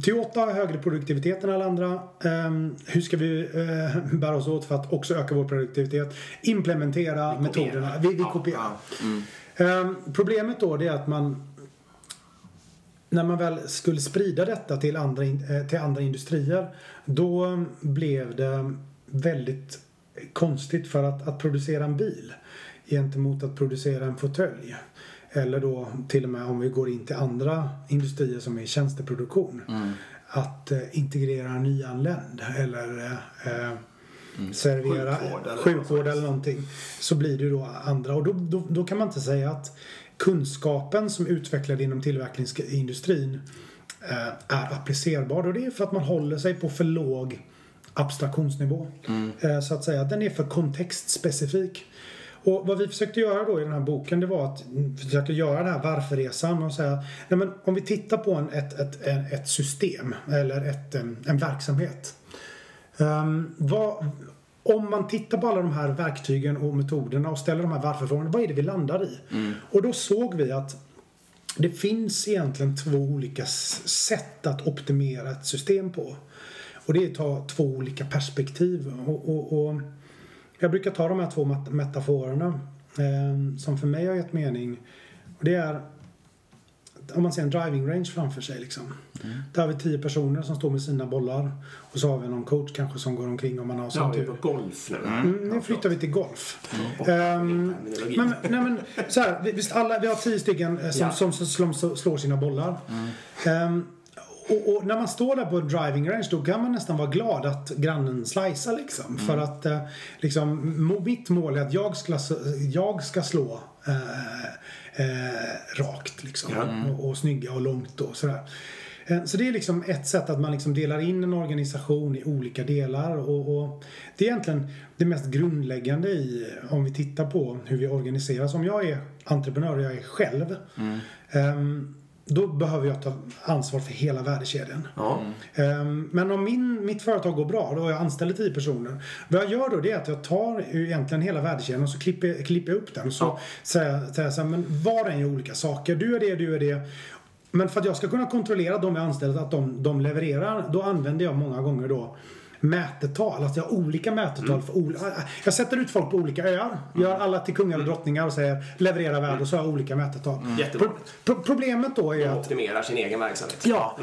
Toyota har högre produktivitet än alla andra. Ehm, hur ska vi uh, bära oss åt för att också öka vår produktivitet? Implementera metoderna. Vi, vi kopierar. Ehm, problemet då är att man när man väl skulle sprida detta till andra, eh, till andra industrier då blev det väldigt konstigt för att, att producera en bil gentemot att producera en fåtölj. Eller då till och med om vi går in till andra industrier som är tjänsteproduktion. Att eh, integrera en nyanländ eller eh, eh, servera Sjukvård eller sjukvård eller någonting. Så blir det då andra. Och då, då, då kan man inte säga att kunskapen som utvecklade inom tillverkningsindustrin eh, är applicerbar. Och det är för att man håller sig på för låg abstraktionsnivå. Eh, så att säga. Den är för kontextspecifik. Och vad vi försökte göra då i den här boken det var att mm, försöka göra den här varförresan och säga nej men om vi tittar på en, ett, ett, ett system eller ett, en, en verksamhet. Um, vad, om man tittar på alla de här verktygen och metoderna och ställer de här varför-frågorna, vad är det vi landar i? Och då såg vi att det finns egentligen två olika sätt att optimera ett system på. Och det är att ta två olika perspektiv. Och, och, och jag brukar ta de här två metaforerna eh, som för mig har gett mening. Och det är om man ser en driving range framför sig liksom. Där har vi tio personer som står med sina bollar. Och så har vi någon coach kanske som går omkring om man har Ja, sån är tur. på golf nu. Mm, nu flyttar vi till golf. Ehm, terminologi. men, nej, men, så här, vi- visst, alla, vi har tio stycken eh, som, Ja. som, som, som slår sina bollar. Ehm, och, och när man står där på en driving range då kan man nästan vara glad att grannen slicear liksom. För att eh, liksom, mitt mål är att jag ska, jag ska slå rakt liksom. Och, och snygga och långt och sådär. Eh, Så det är liksom ett sätt att man liksom delar in en organisation i olika delar. Och, och det är egentligen det mest grundläggande i om vi tittar på hur vi organiseras. Om jag är entreprenör och jag är själv. ehm, då behöver jag ta ansvar för hela värdekedjan. Ja. Ehm, Men om min, mitt företag går bra, då har jag anställer 10 personer. Vad jag gör då det är att jag tar egentligen hela värdekedjan och så klipper, klipper jag upp den. Och så Ja. säger jag säger jag så här, men var och en gör olika saker. Du är det, du är det. Men för att jag ska kunna kontrollera de jag anställt att de, de levererar, då använder jag många gånger då mätetal. Alltså jag har olika mätetal för olika... Jag sätter ut folk på olika öar. Gör alla till kungar och drottningar och säger leverera värde och så har jag olika mätetal. Pro, pro, problemet då är att optimerar sin egen verksamhet. Ja,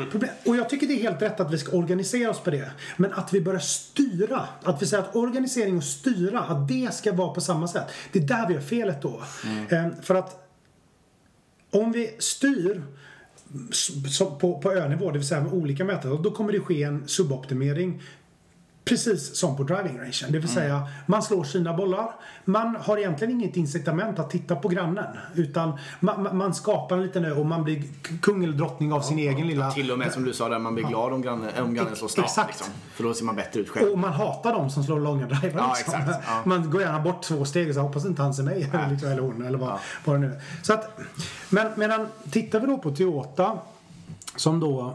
och jag tycker det är helt rätt att vi ska organisera oss på det. Men att vi börjar styra, att vi säger att organisering och styra, att det ska vara på samma sätt. Det är där vi har felet då. Eh, för att om vi styr på, på önivå, det vill säga med olika mätare, då kommer det ske en suboptimering Precis som på driving rangen. Det vill säga, man slår sina bollar. Man har egentligen inget incitament att titta på grannen. Utan man, man- skapar en liten ö och man blir kung eller drottning av sin egen lilla... Till och med som du sa där, man blir glad om grannen, om grannen slår snabbt. Exakt. Liksom. För då ser man bättre ut själv. Och man hatar de som slår långa drivar. Ja, liksom. exakt, ja. Man går gärna bort två steg och så hoppas inte han ser mig. Ja. liksom, eller hon eller vad, vad det nu är. Så att, men medan, tittar vi då på Toyota som då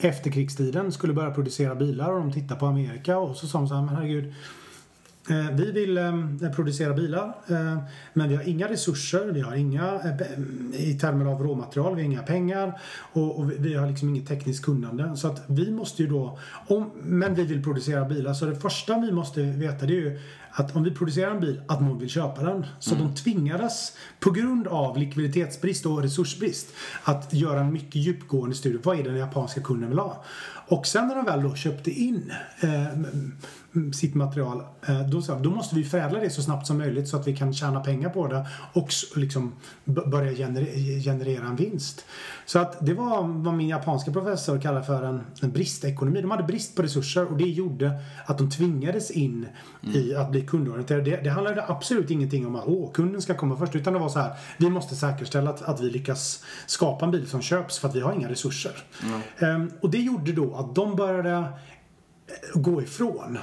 efterkrigstiden skulle börja producera bilar och de tittade på Amerika och så sa de så här, men herregud vi vill eh, producera bilar eh, men vi har inga resurser, vi har inga eh, i termer av råmaterial, vi har inga pengar och, vi, har liksom inget tekniskt kunnande. Så att vi måste ju då, om, men vi vill producera bilar så det första vi måste veta det är ju att om vi producerar en bil, att någon vill köpa den. Så de tvingades på grund av likviditetsbrist och resursbrist att göra en mycket djupgående studie. Vad är det den japanska kunden vill ha? Och sen när de väl då köpte in eh, mm, sitt material. Eh, då, då måste vi förädla det så snabbt som möjligt så att vi kan tjäna pengar på det och liksom börja gener- generera en vinst. Så att det var vad min japanska professor kallar för en, en bristekonomi. De hade brist på resurser och det gjorde att de tvingades in i att bli kundorienterade. Det, det handlade absolut ingenting om att åh, kunden ska komma först utan det var så här, vi måste säkerställa att, att vi lyckas skapa en bil som köps för att vi har inga resurser. Ehm, och det gjorde då att de började eh, gå ifrån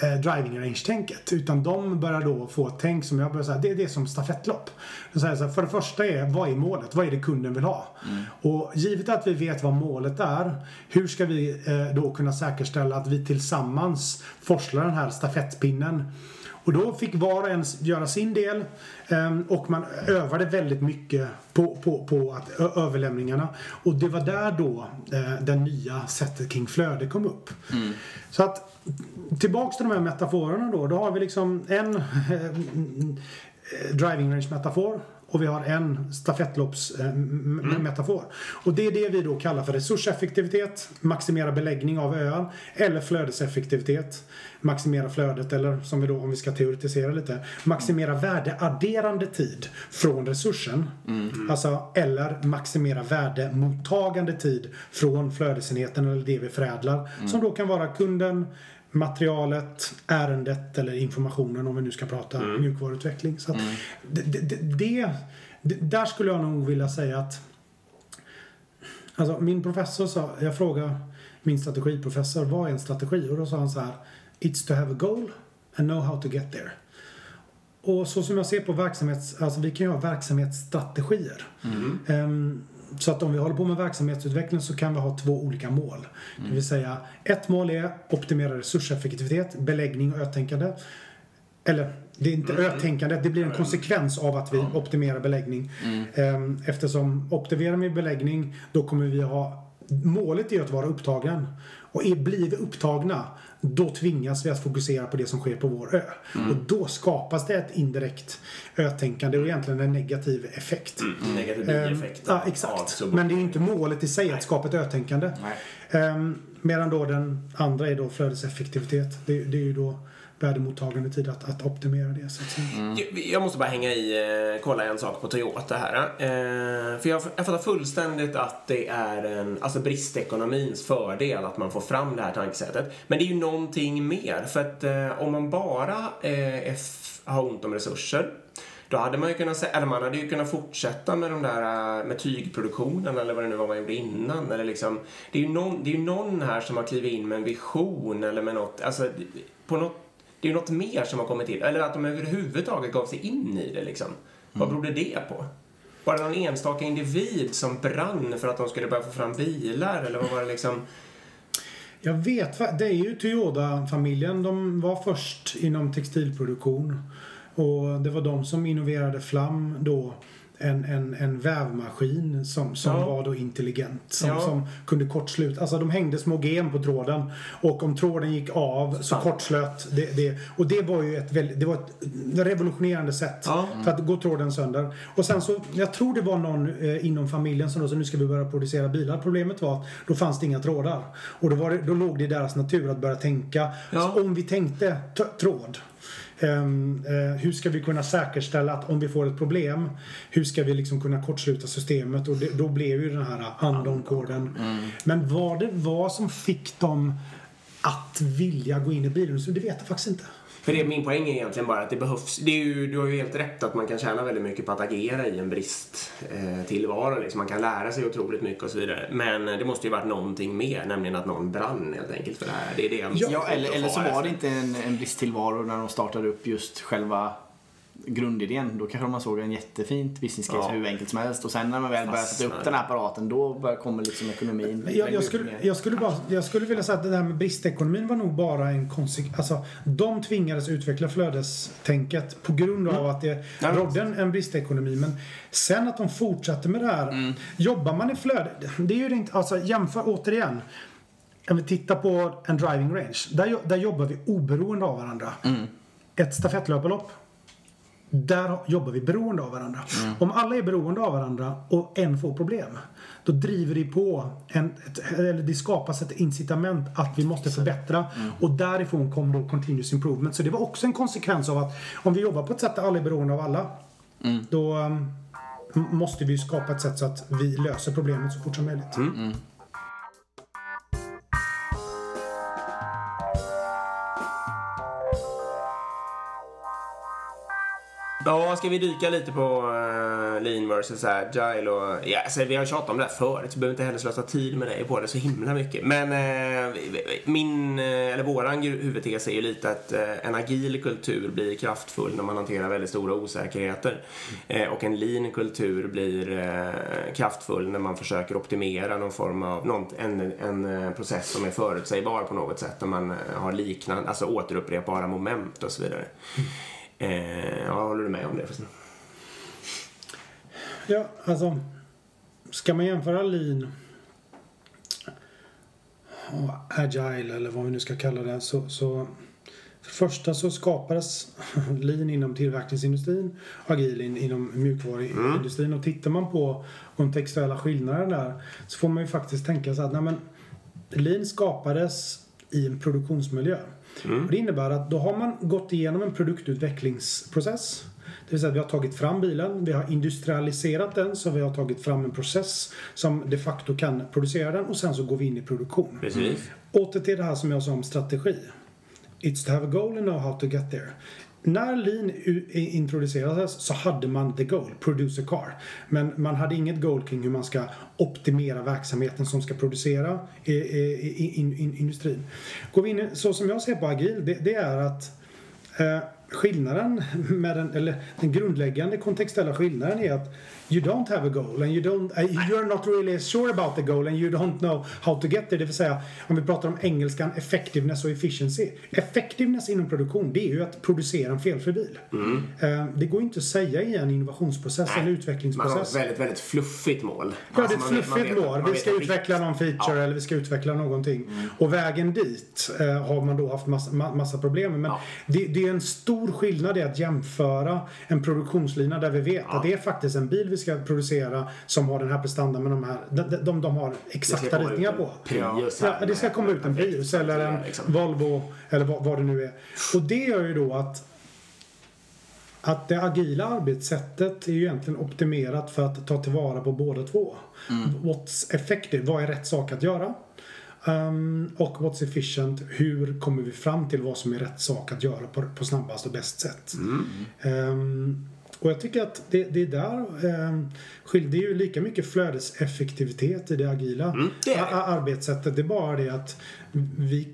eh, driving range-tänket. Utan de börjar då få ett tänk som jag börjar säga, det är det som stafettlopp. Så så här, för det första är, vad är målet? Vad är det kunden vill ha? Och givet att vi vet vad målet är, hur ska vi eh, då kunna säkerställa att vi tillsammans forslar den här stafettpinnen och då fick var och en göra sin del ehm, och man övade väldigt mycket på, på, på att, överlämningarna. Och det var där då eh, det nya sättet kring flöde kom upp. Så att tillbaks till de här metaforerna då. Då har vi liksom en *laughs* eh, driving range metafor och vi har en stafettloppsmetafor. Och det är det vi då kallar för resurseffektivitet, maximera beläggning av öar, eller flödeseffektivitet, maximera flödet eller som vi då, om vi ska teoretisera lite, maximera värdeadderande tid från resursen. Alltså, eller maximera värdemottagande tid från flödesenheten eller det vi förädlar. Som då kan vara kunden, materialet, ärendet eller informationen om vi nu ska prata mjukvaruutveckling. Så att det, det, det, det, där skulle jag nog vilja säga att Alltså min professor sa, jag frågade min strategiprofessor vad är en strategi? Och då sa han så här It's to have a goal and know how to get there. Och så som jag ser på verksamhets, alltså vi kan ju ha verksamhetsstrategier. Ehm, så att om vi håller på med verksamhetsutveckling så kan vi ha två olika mål. Det vill säga ett mål är optimera resurseffektivitet, beläggning och ötänkande. Eller det är inte ötänkande, det blir en konsekvens av att vi optimerar beläggning. Ehm, Eftersom optimerar vi beläggning då kommer vi ha Målet är att vara upptagen. Och är, blir vi upptagna då tvingas vi att fokusera på det som sker på vår ö. Och då skapas det ett indirekt ötänkande och egentligen en negativ effekt. Negativ Ehm, bieffekt. Ja, av exakt. Men det är ju inte målet i sig att skapa ett ötänkande. Um, medan då den andra är då flödeseffektivitet. Det, det är ju då värdemottagande tid att, att optimera det. Så att säga. Jag- Jag måste bara hänga i, eh, kolla en sak på Toyota här. Eh, för jag, jag fattar fullständigt att det är en, alltså bristekonomins fördel att man får fram det här tankesättet. Men det är ju någonting mer. För att eh, om man bara F, har ont om resurser då hade man ju kunnat, eller man hade ju kunnat fortsätta med de där, med tygproduktionen eller vad det nu var man gjorde innan. Eller liksom, det är ju någon, det är ju någon här som har klivit in med en vision eller med något, alltså på något det är ju något mer som har kommit till. Eller att de överhuvudtaget gav sig in i det liksom. Vad berodde det på? Var det någon enstaka individ som brann för att de skulle börja få fram bilar? Eller vad var det liksom? Jag vet, det är ju Toyota-familjen. De var först inom textilproduktion. Och det var de som innoverade fram då en, en, en vävmaskin som, som Ja. var då intelligent. Som, Ja. som kunde kortsluta. Alltså de hängde små gem på tråden. Och om tråden gick av så kortslöt det, det. Och det var ju ett, väldigt, det var ett revolutionerande sätt Ja. för att gå tråden sönder. Och sen så, jag tror det var någon eh, inom familjen som då sa nu ska vi börja producera bilar. Problemet var att då fanns det inga trådar. Och då, var det, då låg det i deras natur att börja tänka. Så om vi tänkte tråd. Ehm, eh, hur ska vi kunna säkerställa att om vi får ett problem hur ska vi liksom kunna kortsluta systemet och det, då blev ju den här andon-koden. Men vad det var som fick dem att vilja gå in i bilindustrin, det vet jag faktiskt inte. För det, min poäng är egentligen bara att det behövs. Det är ju, du har ju helt rätt att man kan tjäna väldigt mycket på att agera i en brist eh, tillvaro. Liksom. Man kan lära sig otroligt mycket och så vidare. Men det måste ju varit någonting mer, nämligen att någon brann helt enkelt för det här. Det är det jag Ja, eller, eller så var det inte en, en bristtillvaro när de startade upp just själva grundidén. Då kanske man såg en jättefint business case Ja. hur enkelt som helst. Och sen när man väl börjar sätta upp den här apparaten då börjar, kommer liksom ekonomin. Jag, jag, skulle, jag, skulle bara, jag skulle vilja säga att det där med bristekonomin var nog bara en konsekvens. Alltså, de tvingades utveckla flödestänket på grund av att det Ja. rådde en, en bristekonomi. Men sen att de fortsatte med det här. Jobbar man i flöde, det är ju inte, alltså jämför återigen. Om vi tittar på en driving range. Där, där jobbar vi oberoende av varandra. Ett stafettlöparlopp. Där jobbar vi beroende av varandra. Om alla är beroende av varandra och en får problem. då driver det på, en, ett, eller det skapas ett incitament att vi måste förbättra. Och därifrån kom då continuous improvement. Så det var också en konsekvens av att om vi jobbar på ett sätt där alla är beroende av alla, då um, måste vi skapa ett sätt så att vi löser problemet så fort som möjligt. Ja, ska vi dyka lite på uh, lean versus agile och... Ja, alltså, vi har tjatat om det här förut, så vi behöver inte heller slösa tid med dig på det så himla mycket. Men uh, min, uh, eller våran huvudtes är ju lite att uh, en agil kultur blir kraftfull när man hanterar väldigt stora osäkerheter. Uh, och en lean kultur blir kraftfull när man försöker optimera någon form av, någon, en, en process som är förutsägbar på något sätt. När man har liknande, alltså återupprepbara moment och så vidare. Eh, ja, håller du med om det förresten? Ja, alltså. Ska man jämföra lean och agile eller vad vi nu ska kalla det så, så för det första så skapades *laughs* lean inom tillverkningsindustrin och agil in, inom mjukvaruindustrin. Och tittar man på de textuella skillnaderna där så får man ju faktiskt tänka så att nej men, lean skapades i en produktionsmiljö. Mm. Det innebär att då har man gått igenom en produktutvecklingsprocess. Det vill säga att vi har tagit fram bilen, vi har industrialiserat den så vi har tagit fram en process som de facto kan producera den och sen så går vi in i produktion. Precis. Åter till det här som jag sa om strategi. It's to have a goal and know how to get there. När lean introducerades så hade man the goal, produce a car. Men man hade inget goal kring hur man ska optimera verksamheten som ska producera i, i, i, in, industrin. Går vi in, så som jag ser på agil, det, det är att eh, skillnaden med den, eller den grundläggande kontextuella skillnaden är att you don't have a goal and you don't, uh, you're not really sure about the goal and you don't know how to get there. Det vill säga, om vi pratar om engelskan effectiveness och efficiency. Effectiveness inom produktion, det är ju att producera en felfri bil. Mm. Uh, det går inte att säga i en innovationsprocess eller utvecklingsprocess. Man har ett väldigt, väldigt fluffigt mål. Ja, alltså det är ett fluffigt mål. Vi ska utveckla någon feature ja. eller vi ska utveckla någonting. Mm. Och vägen dit uh, har man då haft massa, massa problem med. Men ja. det, det, är en stor skillnad i att jämföra en produktionslina där vi vet ja. att det är faktiskt en bil vi ska producera som har den här prestandan med de här, de, de, de har exakta ritningar på. Prius ja, det ska komma ut en Prius eller en liksom. Volvo eller vad, vad det nu är. Och det gör ju då att att det agila arbetssättet är ju egentligen optimerat för att ta tillvara på båda två. Mm. What's effective? Vad är rätt sak att göra? Um, och what's efficient? Hur kommer vi fram till vad som är rätt sak att göra på, på snabbast och bäst sätt? Mm. Um, och jag tycker att det, det är där eh, Det är ju lika mycket flödeseffektivitet i det agila mm, det det. arbetssättet. Det är bara det att vi,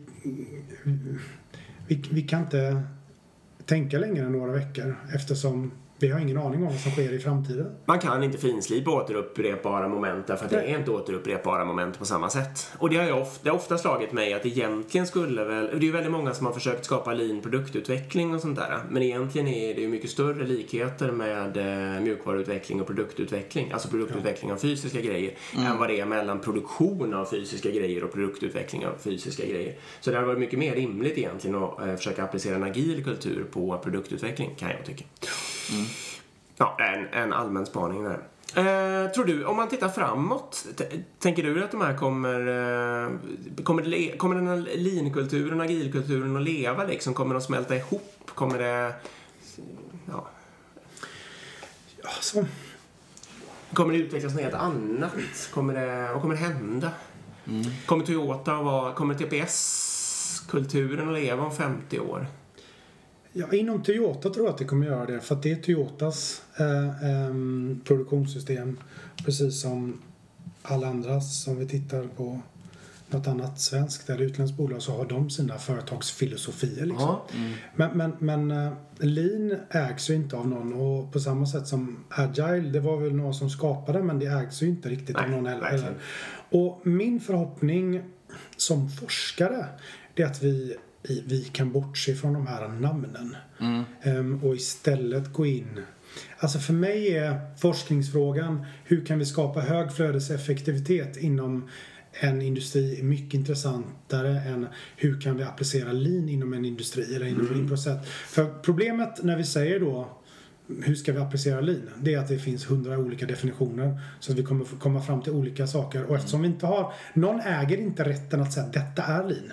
vi, vi kan inte tänka längre än några veckor eftersom vi har ingen aning om vad som sker i framtiden. Man kan inte finslipa återupprepbara moment därför att det är inte återupprepbara moment på samma sätt. Och det har, jag ofta, det har ofta slagit mig att egentligen skulle väl, det är ju väldigt många som har försökt skapa lean produktutveckling och sånt där. Men egentligen är det ju mycket större likheter med eh, mjukvaruutveckling och produktutveckling, alltså produktutveckling ja. av fysiska grejer, mm. än vad det är mellan produktion av fysiska grejer och produktutveckling av fysiska grejer. Så det har varit mycket mer rimligt egentligen att eh, försöka applicera en agil kultur på produktutveckling, kan jag tycka. Mm. Ja, en, en allmän spaning där. Eh, tror du, om man tittar framåt, tänker du att de här kommer... Eh, kommer, kommer den här lean-kulturen, agilkulturen att leva liksom? Kommer de smälta ihop? Kommer det... Ja. Alltså. Kommer det utvecklas något helt annat? Kommer det, vad kommer det hända? Mm. Kommer Toyota att vara... Kommer TPS-kulturen att leva om 50 år? Ja, inom Toyota tror jag att det kommer göra det. För att det är Toyotas eh, eh, produktionssystem. Precis som alla andra som vi tittar på något annat svenskt eller utländskt bolag så har de sina företagsfilosofier. Liksom. Ja. Mm. Men, men, men uh, lean ägs ju inte av någon och på samma sätt som agile, det var väl någon som skapade men det ägs ju inte riktigt Nej, av någon heller. Och min förhoppning som forskare det är att vi vi kan bortse från de här namnen mm. um, och istället gå in Alltså för mig är forskningsfrågan hur kan vi skapa hög flödeseffektivitet inom en industri mycket intressantare än hur kan vi applicera lean inom en industri eller inom mm. en process. För problemet när vi säger då hur ska vi applicera lean? Det är att det finns hundra olika definitioner så att vi kommer få komma fram till olika saker och eftersom vi inte har, någon äger inte rätten att säga detta är lean.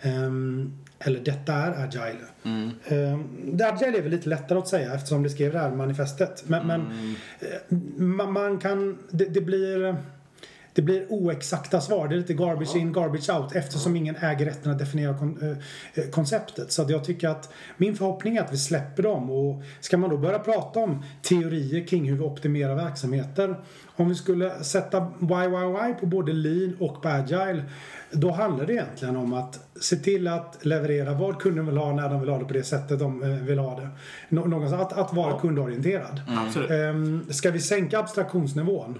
Ehm, eller detta är agile. Mm. Um, agile är väl lite lättare att säga eftersom det skrev det här manifestet. Men, men Mm. eh, man, man kan, det, det blir det blir oexakta svar. Det är lite garbage in, garbage out eftersom ingen äger rätten att definiera kon, eh, konceptet. Så jag tycker att min förhoppning är att vi släpper dem och ska man då börja prata om teorier kring hur vi optimerar verksamheter. Om vi skulle sätta YYY på både lean och på agile då handlar det egentligen om att se till att leverera vad kunden vill ha när de vill ha det på det sättet de eh, vill ha det. Nå- Någonstans, att, att vara kundorienterad. Absolut. Ehm, Ska vi sänka abstraktionsnivån?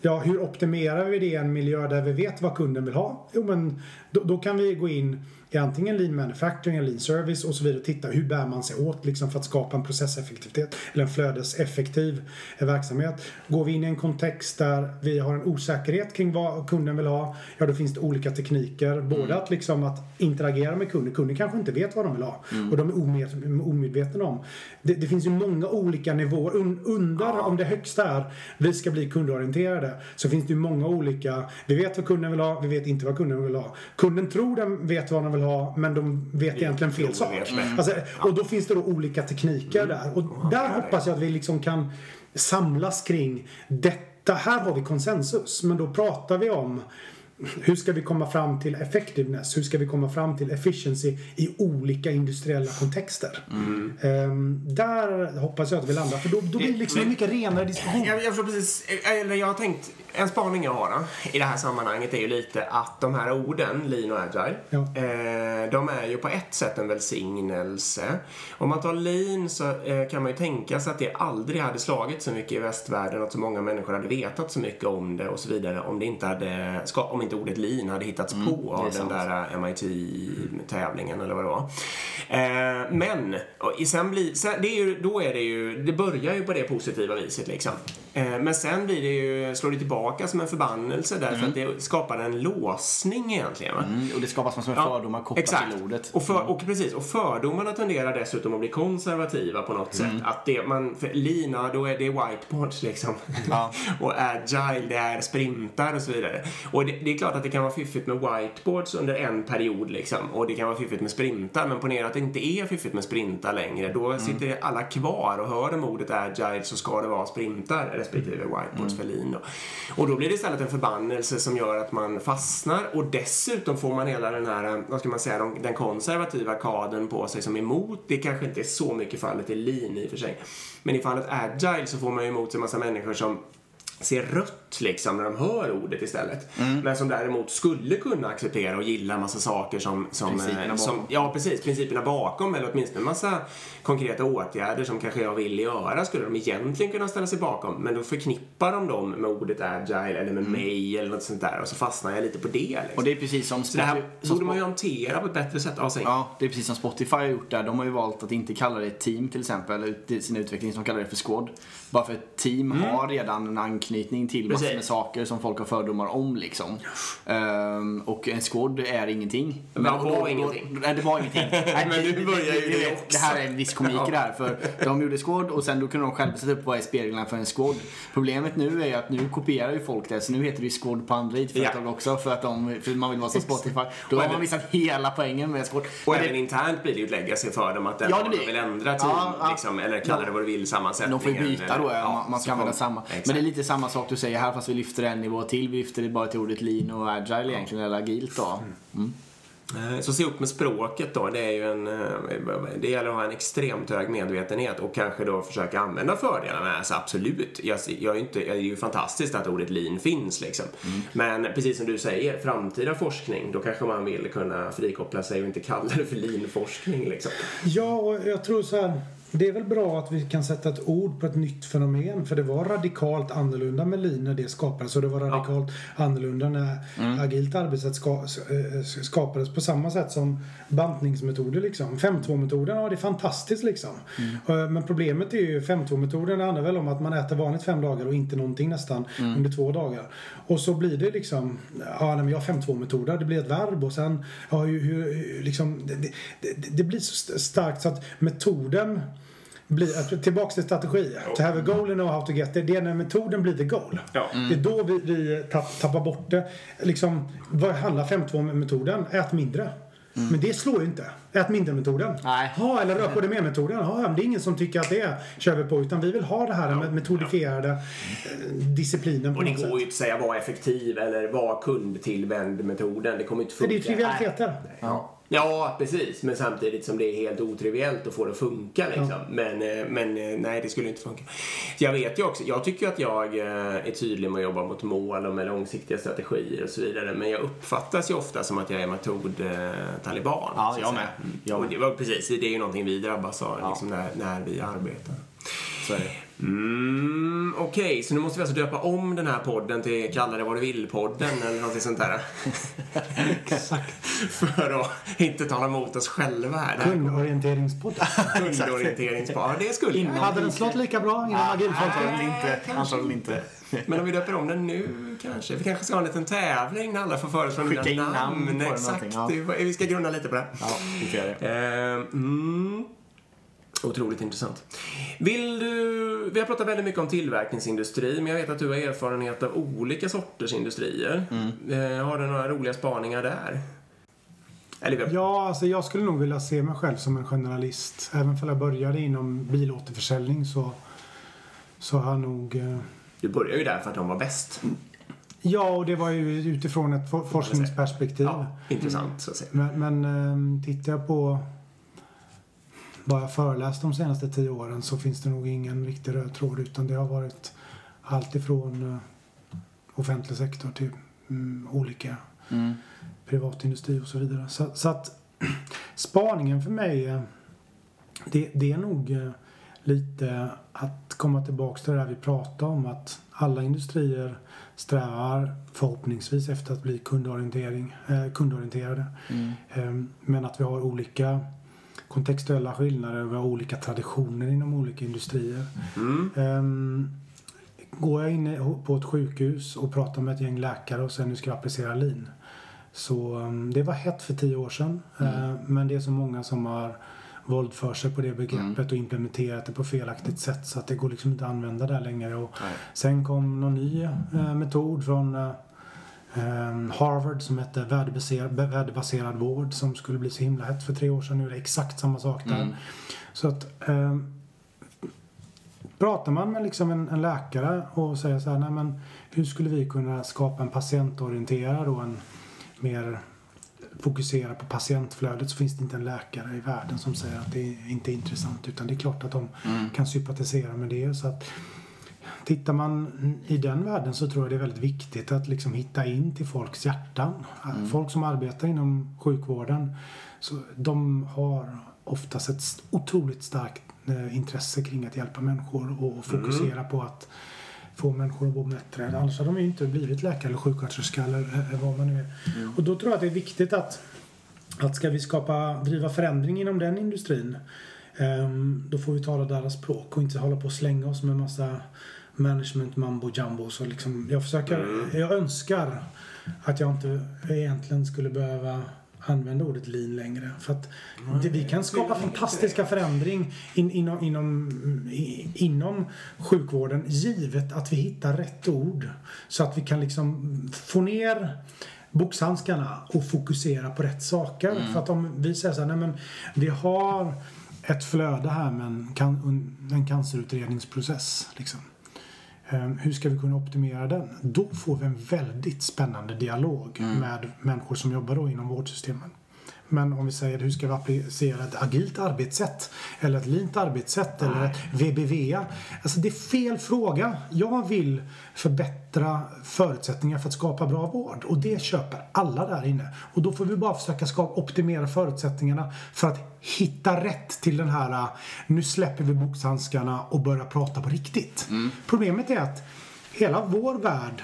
Ja, hur optimerar vi det i en miljö där vi vet vad kunden vill ha? Jo, men då, då kan vi gå in i antingen lean manufacturing eller lean service och så vidare och titta hur bär man sig åt liksom för att skapa en processeffektivitet eller en flödeseffektiv eh, verksamhet. Går vi in i en kontext där vi har en osäkerhet kring vad kunden vill ha, ja då finns det olika tekniker. Både att liksom att interagera med kunden, kunden kanske inte vet vad de vill ha och de är omed, omedvetna om. Det, det finns ju många olika nivåer. Un, under, om det högsta är vi ska bli kundorienterade, så finns det ju många olika. Vi vet vad kunden vill ha, vi vet inte vad kunden vill ha. Kunden tror den vet vad den vill ha, men de vet egentligen fel sak. Alltså, och då finns det då olika tekniker där. Och där hoppas jag att vi liksom kan samlas kring detta. Här har vi konsensus, men då pratar vi om hur ska vi komma fram till effectiveness? Hur ska vi komma fram till efficiency i olika industriella kontexter? Ehm, där hoppas jag att vi landar, för då, då blir det liksom en mycket renare diskussion. Jag, jag förstår precis, eller jag har tänkt, en spaning jag har då, i det här sammanhanget är ju lite att de här orden, lean och agile, Ja. eh, de är ju på ett sätt en välsignelse. Om man tar lean så eh, kan man ju tänka sig att det aldrig hade slagit så mycket i västvärlden, att så många människor hade vetat så mycket om det och så vidare, om det inte hade, ska- om inte ordet lean hade hittats på av den sant. där eh, MIT-tävlingen eller vad det var. Eh, men, och sen blir, sen, det är ju, då är det ju, det börjar ju på det positiva viset liksom. Eh, men sen blir det ju, slår det tillbaka som en förbannelse därför att det skapar en låsning egentligen. Mm, och det skapas massor med fördomar kopplat exakt. till ordet. Och, för, och, precis, och fördomarna tenderar dessutom att bli konservativa på något Mm. sätt. Att det, man, lina, då är det whiteboards *laughs* liksom. Ja. och agile, det är sprintar och så vidare. Och det, det är klart att det kan vara fiffigt med whiteboards under en period liksom. Och det kan vara fiffigt med sprintar. Men ponera att det inte är fiffigt med sprintar längre. Då Mm. sitter alla kvar och hör de ordet agile så ska det vara sprintar respektive whiteboards Mm. för lean då. Och då blir det istället en förbannelse som gör att man fastnar och dessutom får man hela den här, eh, vad ska man säga, den konservativa kaden på sig som är emot. Det kanske inte är så mycket fallet i lean i och för sig. Men i fallet agile så får man ju emot sig en massa människor som ser rött liksom när de hör ordet istället. Mm. Men som däremot skulle kunna acceptera och gilla massa saker som... som, Principerna eh, som bakom. Ja, precis. Principerna bakom eller åtminstone en massa konkreta åtgärder som kanske jag vill göra skulle de egentligen kunna ställa sig bakom. Men då förknippar de dem med ordet agile eller med mig eller något sånt där och så fastnar jag lite på det. Liksom. Mm. Och det är precis som så det här Spotify- borde man ju hantera på ett bättre sätt. Ja. Ja, det är precis som Spotify har gjort där. De har ju valt att inte kalla det ett team till exempel, ut- i sin utveckling, som kallar det för squad. Bara för ett team har redan en anknytning till massor Precis. med saker som folk har fördomar om liksom. Ehm, och en squad är ingenting. Men det och var ingenting. Nej, det var ingenting. *laughs* Nej, Men nu börjar ju det det, också. det här är en viss komik i det här. För de gjorde squad och sen då kunde de själva sätta upp vad är speglarna för en squad. Problemet nu är att nu kopierar ju folk det, så nu heter det ju squad på andra IT-företag Ja. också för att de, för man vill vara som Spotify. Då har man missat hela poängen med squad. Och Men det- även internt blir det ju ett legacy för dem att den Ja, det ja, blir- vill ändra team, Ja, ja. liksom, eller kalla det vad du vill, sammansättningen. De får ju byta då, ja, man, man ska använda samma. Exakt. Men det är lite samma sak du säger här fast vi lyfter en nivå till. Vi lyfter det bara till ordet lean och agile egentligen, eller agilt då. Mm. Eh, Så se upp med språket då. Det, är ju en, eh, det gäller att ha en extremt hög medvetenhet och kanske då försöka använda fördelarna. Alltså absolut. Jag, jag är, inte, det är ju fantastiskt att ordet lean finns liksom. Mm. Men precis som du säger, framtida forskning, då kanske man vill kunna frikoppla sig och inte kalla det för lean-forskning liksom. Ja, och jag tror så här. Det är väl bra att vi kan sätta ett ord på ett nytt fenomen för det var radikalt annorlunda med lean när det skapades och det var radikalt annorlunda när agilt arbetssätt ska, eh, skapades på samma sätt som bantningsmetoder liksom. 5.2-metoden, ja det är fantastiskt liksom. Eh, Men problemet är ju 5.2-metoden det handlar väl om att man äter vanligt fem dagar och inte någonting nästan under två dagar. Och så blir det liksom, ja nej, men jag har 5.2-metoder, det blir ett verb och sen, ja hur, hur liksom, det, det, det, blir så st- starkt så att metoden bli, att- tillbaks till strategi. To have a goal and know how to get there. Det är när metoden blir the goal. Ja. Det är då vi, vi tapp, tappar bort det. Liksom, vad handlar 5.2-metoden? Ät mindre. Men det slår ju inte. Ät mindre-metoden. Nej. Ha, eller rör på dig med-metoden. Ha, det är ingen som tycker att det kör vi på. Utan vi vill ha det här med metodifierade eh, disciplinen på Och det något sätt. går ju inte att säga var effektiv eller var kundtillvänd metoden. Det kommer inte För funka. det är ju trivialiteter. Ja. Ja, precis. Men samtidigt som det är helt otriviellt att få det att funka. Liksom. Men, eh, men eh, nej, det skulle inte funka. Jag vet ju också, jag tycker att jag eh, är tydlig med att jobba mot mål och med långsiktiga strategier och så vidare. Men jag uppfattas ju ofta som att jag är metod-taliban. Ja, jag med. Jag Och med. det var precis, det är ju någonting vi drabbas av liksom, när, när vi arbetar. Så är det. Mm, Okej, så nu måste vi alltså döpa om den här podden till Kalla det vad du vill-podden eller någonting sånt där. *laughs* Exakt. För att inte tala emot oss själva här. Kundorienteringspodden. Kundorienteringspodden. *laughs* Ja, det skulle jag. Hade den slått lika bra inom agilfolket? Antagligen inte. Antagligen inte. Men om vi döper om den nu kanske. Vi kanske ska ha en liten tävling när alla får föreslå Skicka namn på den Exakt. Det- Vi ska grunna lite på det. Ja, vi får göra det. Eh, mm. Otroligt intressant. Vill du... Vi har pratat väldigt mycket om tillverkningsindustri, men jag vet att du har erfarenhet av olika sorters industrier. Eh, har du några roliga spaningar där? Eller. Ja, alltså jag skulle nog vilja se mig själv som en generalist. Även om jag började inom bilåterförsäljning så, så har jag nog... eh, Du började ju där för att de var bäst. Ja, och det var ju utifrån ett for- forskningsperspektiv. Ja, intressant så att säga. Men, men eh, tittar jag på vad jag föreläst de senaste tio åren så finns det nog ingen riktig röd tråd utan det har varit allt ifrån eh, offentlig sektor till mm, olika Mm. privatindustri och så vidare. Så, så att *clears throat* spaningen för mig, eh, det, det är nog eh, lite att komma tillbaks till det där vi pratade om att alla industrier strävar förhoppningsvis efter att bli kundorientering, eh, kundorienterade. Mm. Eh, men att vi har olika kontextuella skillnader och vi har olika traditioner inom olika industrier. Mm. Ehm, går jag in på ett sjukhus och pratar med ett gäng läkare och säger nu ska jag applicera lean. Så um, det var hett för tio år sedan. Eh, men det är så många som har våldför sig på det begreppet och implementerat det på felaktigt sätt så att det går liksom inte att använda det längre. Och Nej. sen kom någon ny eh, metod från eh, Harvard som hette värdebaserad, värdebaserad vård som skulle bli så himla hett för tre år sedan. Nu är det exakt samma sak där. Mm. Så att eh, pratar man med liksom en, en läkare och säger så här, nej men hur skulle vi kunna skapa en patientorienterad och en mer fokuserad på patientflödet så finns det inte en läkare i världen som säger att det inte är intressant utan det är klart att de Mm. kan sympatisera med det. Så att Tittar man i den världen så tror jag det är väldigt viktigt att liksom hitta in till folks hjärtan. Folk som arbetar inom sjukvården, så de har oftast ett otroligt starkt eh, intresse kring att hjälpa människor och fokusera på att få människor att må bättre. Annars hade de ju inte blivit läkare eller sjuksköterska eller, eller vad man nu är. Och då tror jag att det är viktigt att, att ska vi skapa, driva förändring inom den industrin då får vi tala deras språk och inte hålla på och slänga oss med massa management mambo jumbo. Så liksom, jag försöker, jag önskar att jag inte egentligen skulle behöva använda ordet lean längre. För att det, vi kan skapa fantastiska förändring in, inom, inom, inom sjukvården givet att vi hittar rätt ord. Så att vi kan liksom få ner boxhandskarna och fokusera på rätt saker. För att om vi säger så här, nej men vi har ett flöde här med en, can, en cancerutredningsprocess. Liksom. Ehm, Hur ska vi kunna optimera den? Då får vi en väldigt spännande dialog med människor som jobbar då inom vårdsystemen. Men om vi säger hur ska vi applicera ett agilt arbetssätt eller ett leant arbetssätt eller ett VBVA. Alltså det är fel fråga. Jag vill förbättra förutsättningar för att skapa bra vård och det köper alla där inne. Och då får vi bara försöka skapa, optimera förutsättningarna för att hitta rätt till den här uh, nu släpper vi boxhandskarna och börjar prata på riktigt. Problemet är att hela vår värld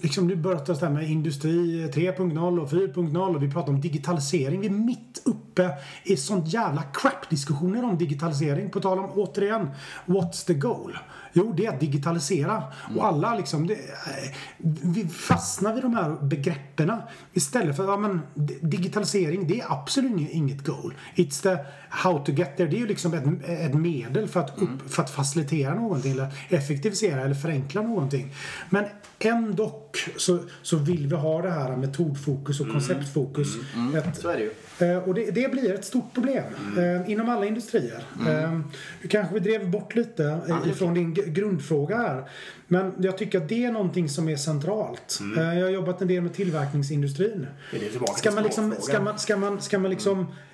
liksom nu börjar det här med industri 3.0 och 4.0 och vi pratar om digitalisering. Vi är mitt uppe i sånt jävla crap-diskussioner om digitalisering. På tal om, återigen, what's the goal? Jo, det är att digitalisera. Och alla liksom, det, eh, vi fastnar vid de här begreppen istället för, ja men digitalisering, det är absolut inget goal. It's the how to get there. Det är ju liksom ett, ett medel för att, upp, för att facilitera någonting eller effektivisera eller förenkla någonting. Men ändå så, så vill vi ha det här metodfokus och konceptfokus. Mm. Mm. Ett, så är det ju. Eh, och det, det, blir ett stort problem mm. eh, inom alla industrier. Mm. Eh, du kanske vi drev bort lite mm. ifrån din grundfråga här. Men jag tycker att det är någonting som är centralt. Mm. Eh, jag har jobbat en del med tillverkningsindustrin. Ska, man liksom, ska, man, ska, man, ska man liksom Eh,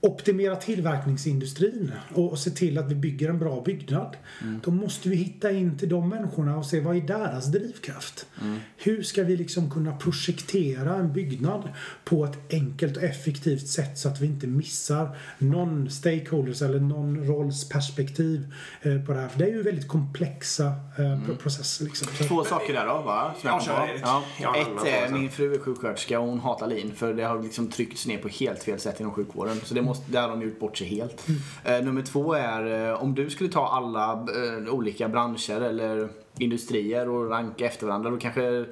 optimera tillverkningsindustrin och se till att vi bygger en bra byggnad. Mm. Då måste vi hitta in till de människorna och se vad är deras drivkraft. Mm. Hur ska vi liksom kunna projektera en byggnad på ett enkelt och effektivt sätt så att vi inte missar någon stakeholders eller någon rollsperspektiv eh, på det här. För det är ju väldigt komplexa eh, mm. processer. Liksom. Två saker där då va? Som ja, ja. Ett, min fru är sjuksköterska och hon hatar lin för det har liksom tryckts ner på helt fel sätt inom sjukvården sjukvården. Så det måste, där har de gjort bort sig helt. Mm. Eh, nummer två är eh, om du skulle ta alla eh, olika branscher eller industrier och ranka efter varandra. Då kanske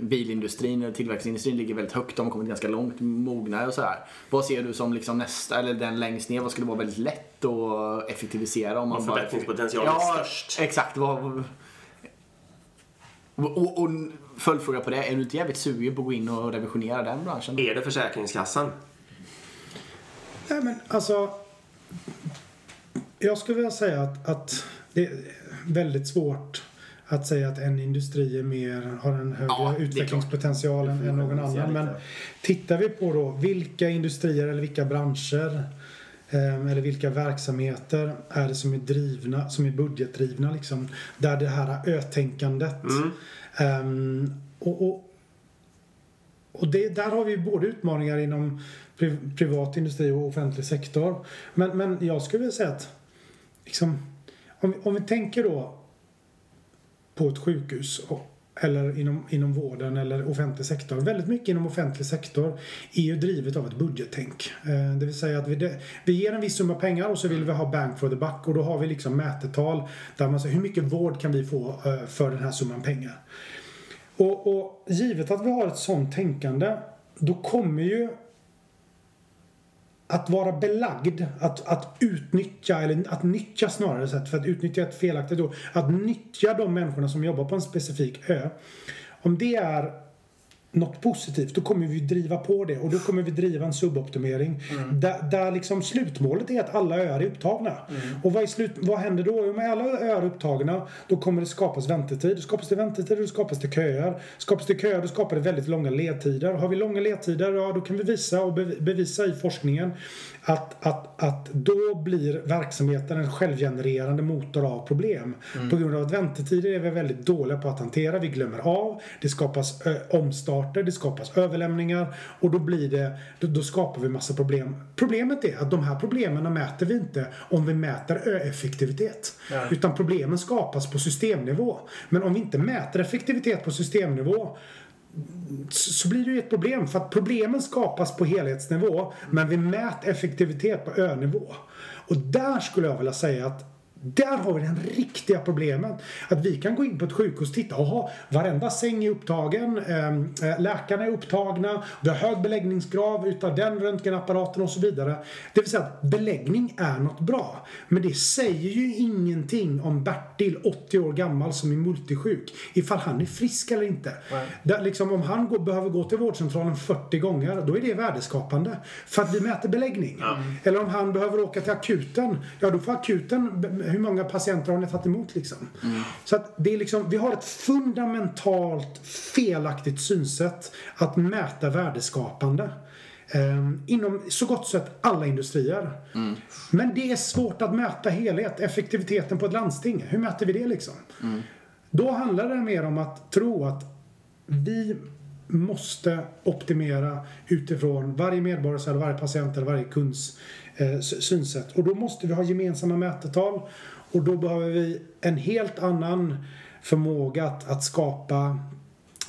bilindustrin eller tillverkningsindustrin ligger väldigt högt. De har kommit ganska långt, mogna och sådär. Vad ser du som liksom nästa, eller den längst ner, vad skulle vara väldigt lätt att effektivisera? Om man förbättringspotentialen ja, störst. Exakt. Vad, och, och, och följdfråga på det, är du inte jävligt sugen på att gå in och revisionera den branschen? Är det Försäkringskassan? Nej, men alltså... Jag skulle vilja säga att, att det är väldigt svårt att säga att en industri är mer, har en högre ja, utvecklingspotential än, än någon annan. Men tittar vi på då vilka industrier eller vilka branscher eh, eller vilka verksamheter är det som är drivna, som är budgetdrivna liksom. Där det här ö-tänkandet. Mm. Um, och, och, och det, där har vi både utmaningar inom privat industri och offentlig sektor. Men, men jag skulle vilja säga att liksom, om, vi, om vi tänker då på ett sjukhus och, eller inom, inom vården eller offentlig sektor. Väldigt mycket inom offentlig sektor är ju drivet av ett budgettänk. Eh, det vill säga att vi, vi ger en viss summa pengar och så vill vi ha bank for the buck och då har vi liksom mätetal där man säger hur mycket vård kan vi få eh, för den här summan pengar. Och, och givet att vi har ett sånt tänkande då kommer ju att vara belagd, att, att utnyttja, eller att nyttja snarare sett, för att utnyttja ett felaktigt ord, att nyttja de människorna som jobbar på en specifik ö. Om det är något positivt, då kommer vi driva på det och då kommer vi driva en suboptimering. Mm. Där, där liksom slutmålet är att alla öar är upptagna. Mm. Och vad, är slut, vad händer då? Om alla öar är upptagna, då kommer det skapas väntetid. Då skapas det väntetid och då skapas det köer. Skapas det köer, då skapar det väldigt långa ledtider. Har vi långa ledtider, ja då kan vi visa och bevisa i forskningen att, att, att då blir verksamheten en självgenererande motor av problem. Mm. På grund av att väntetider är vi väldigt dåliga på att hantera. Vi glömmer av, det skapas ö, omstarter, det skapas överlämningar och då blir det, då, då, skapar vi massa problem. Problemet är att de här problemen mäter vi inte om vi mäter effektivitet. Ja. Utan problemen skapas på systemnivå. Men om vi inte mäter effektivitet på systemnivå så blir det ju ett problem. För att problemen skapas på helhetsnivå men vi mäter effektivitet på önivå. Och där skulle jag vilja säga att där har vi det riktiga problemet. Att vi kan gå in på ett sjukhus och titta. Jaha, varenda säng är upptagen. Ehm, eh, läkarna är upptagna. Vi har hög beläggningsgrad utav den röntgenapparaten och så vidare. Det vill säga att beläggning är något bra. Men det säger ju ingenting om Bertil, 80 år gammal, som är multisjuk. Ifall han är frisk eller inte. Där, liksom, om han går, behöver gå till vårdcentralen 40 gånger, då är det värdeskapande. För att vi mäter beläggning. Mm. Eller om han behöver åka till akuten, ja då får akuten hur många patienter har ni tagit emot liksom? Mm. Så att det är liksom, vi har ett fundamentalt felaktigt synsätt att mäta värdeskapande. Um, inom så gott sett alla industrier. Mm. Men det är svårt att mäta helhet, effektiviteten på ett landsting. Hur mäter vi det liksom? Mm. Då handlar det mer om att tro att vi måste optimera utifrån varje medborgares eller varje patient eller varje kunds Eh, synsätt. Och då måste vi ha gemensamma mätetal och då behöver vi en helt annan förmåga att, att skapa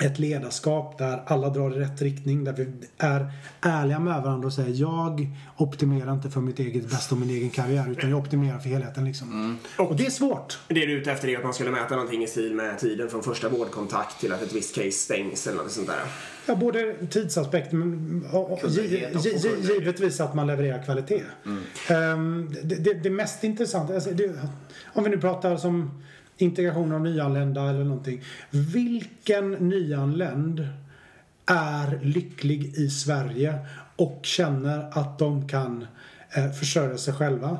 ett ledarskap där alla drar i rätt riktning, där vi är ärliga med varandra och säger jag optimerar inte för mitt eget bästa och min egen karriär utan jag optimerar för helheten liksom. Mm. Och, och, det är svårt. Det du är ute efter är att man skulle mäta någonting i stil med tiden från första vårdkontakt till att ett visst case stängs eller något sånt där. Ja, både tidsaspekt men och, och, givetvis att man levererar kvalitet. Mm. Um, det, det, det, mest intressanta, alltså, det, om vi nu pratar som integration av nyanlända eller någonting. Vilken nyanländ är lycklig i Sverige och känner att de kan eh, försörja sig själva.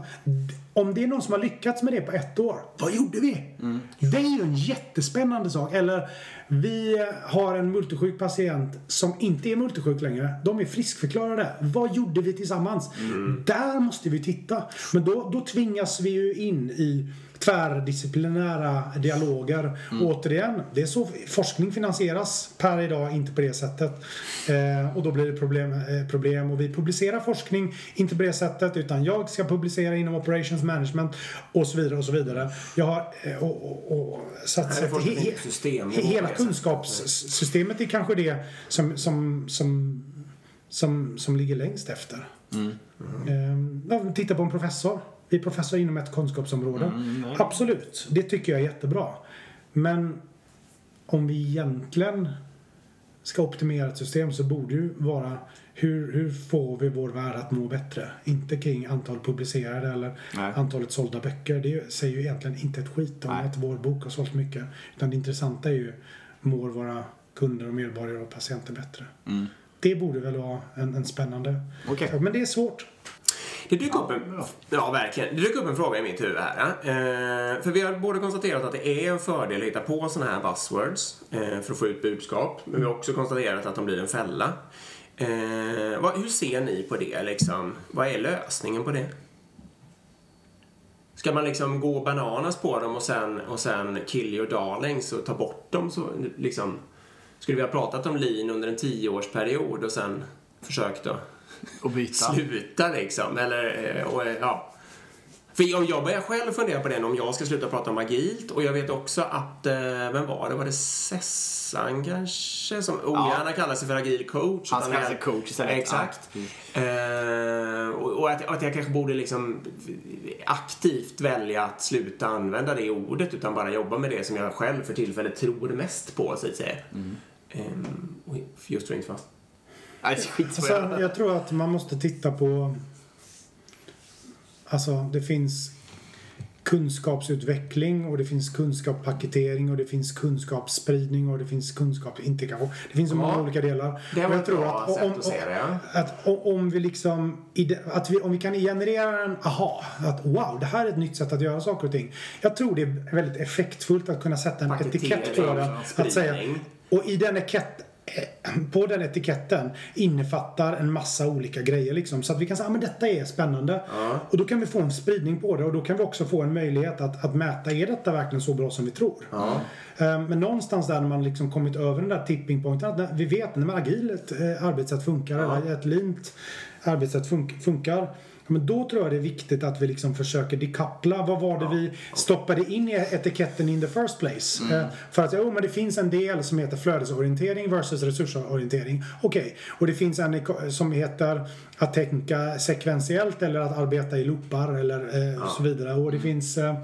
Om det är någon som har lyckats med det på ett år, vad gjorde vi? Mm. Det är ju en jättespännande sak. Eller vi har en multisjuk patient som inte är multisjuk längre. De är friskförklarade. Vad gjorde vi tillsammans? Mm. Där måste vi titta. Men då, då tvingas vi ju in i tvärdisciplinära dialoger. Mm. Återigen, det är så forskning finansieras per idag, inte på det sättet. Eh, och då blir det problem, eh, problem. Och vi publicerar forskning, inte på det sättet, utan jag ska publicera inom operations management och så vidare och så vidare. Jag har, eh, och, och, och, så att, så att he, he, hela kunskapssystemet är kanske det som, som, som, som, som ligger längst efter. Mm. Mm. Titta på en professor bli professor inom ett kunskapsområde. Mm, Absolut, det tycker jag är jättebra. Men om vi egentligen ska optimera ett system så borde ju vara hur, hur får vi vår värld att må bättre? Inte kring antal publicerade eller Nej. antalet sålda böcker. Det säger ju egentligen inte ett skit om Nej. att vår bok har sålt mycket. Utan det intressanta är ju, mår våra kunder och medborgare och patienter bättre? Mm. Det borde väl vara en, en spännande okay. Men det är svårt. Det dyker upp en, ja, verkligen. Det dyker upp en fråga i mitt huvud här. Eh, för vi har både konstaterat att det är en fördel att hitta på sådana här buzzwords eh, för att få ut budskap. Men vi har också konstaterat att de blir en fälla. Eh, vad, hur ser ni på det? Liksom? Vad är lösningen på det? Ska man liksom gå bananas på dem och sen, och sen kill your darlings och ta bort dem? Så, liksom, skulle vi ha pratat om lean under en tioårsperiod och sen försökt att och byta. sluta liksom. Eller, eh, och, ja. För jag, jag börjar själv fundera på det om jag ska sluta prata om agilt. Och jag vet också att, eh, vem var det? Var det Sessan kanske? Som ogärna ja. kallar sig för agil coach. Han kallar sig coach istället. Exakt. Ja. Mm. Uh, och, och att, att, jag kanske borde liksom aktivt välja att sluta använda det ordet utan bara jobba med det som jag själv för tillfället tror mest på, så att säga. Mm. Um, just för inte fast. Alltså, jag tror att man måste titta på... Alltså, det finns kunskapsutveckling och det finns kunskapspaketering och det finns kunskapsspridning och det finns kunskapsintegration. Det finns så många olika delar. Det var ett bra att, sätt om, att se det. Ja. Att om vi liksom, att vi, om vi kan generera en aha, att wow, det här är ett nytt sätt att göra saker och ting. Jag tror det är väldigt effektfullt att kunna sätta en etikett på den. Att säga, och i den etikett, på den etiketten innefattar en massa olika grejer liksom. Så att vi kan säga att ah, detta är spännande. Ja. Och då kan vi få en spridning på det och då kan vi också få en möjlighet att, att mäta, är detta verkligen så bra som vi tror? Ja. Ehm, men någonstans där när man liksom kommit över den där tipping pointen, att vi vet när agilt eh, arbetssätt funkar, ja. eller ett lint arbetssätt funkar men då tror jag det är viktigt att vi liksom försöker dekoppla. Vad var det vi stoppade in i etiketten in the first place? Mm. Eh, för att, jo men det finns en del som heter flödesorientering versus resursorientering. Okej, okay. och det finns en som heter att tänka sekventiellt eller att arbeta i loopar eller eh, ja. så vidare. Och det finns eh,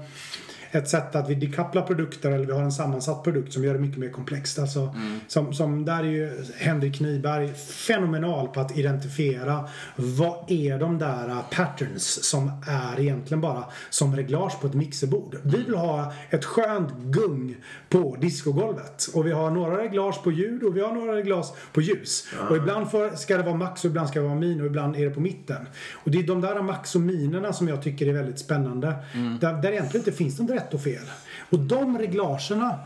ett sätt att vi dekopplar produkter eller vi har en sammansatt produkt som gör det mycket mer komplext. Alltså, mm. som, som där är ju Henrik Nyberg fenomenal på att identifiera vad är de där patterns som är egentligen bara som reglage på ett mixerbord. Vi vill ha ett skönt gung på discogolvet och vi har några reglage på ljud och vi har några reglage på ljus. Mm. Och ibland för, ska det vara max och ibland ska det vara min och ibland är det på mitten. Och det är de där max och minerna som jag tycker är väldigt spännande. Mm. Där, där egentligen inte finns någon rätt och fel. Och de reglagerna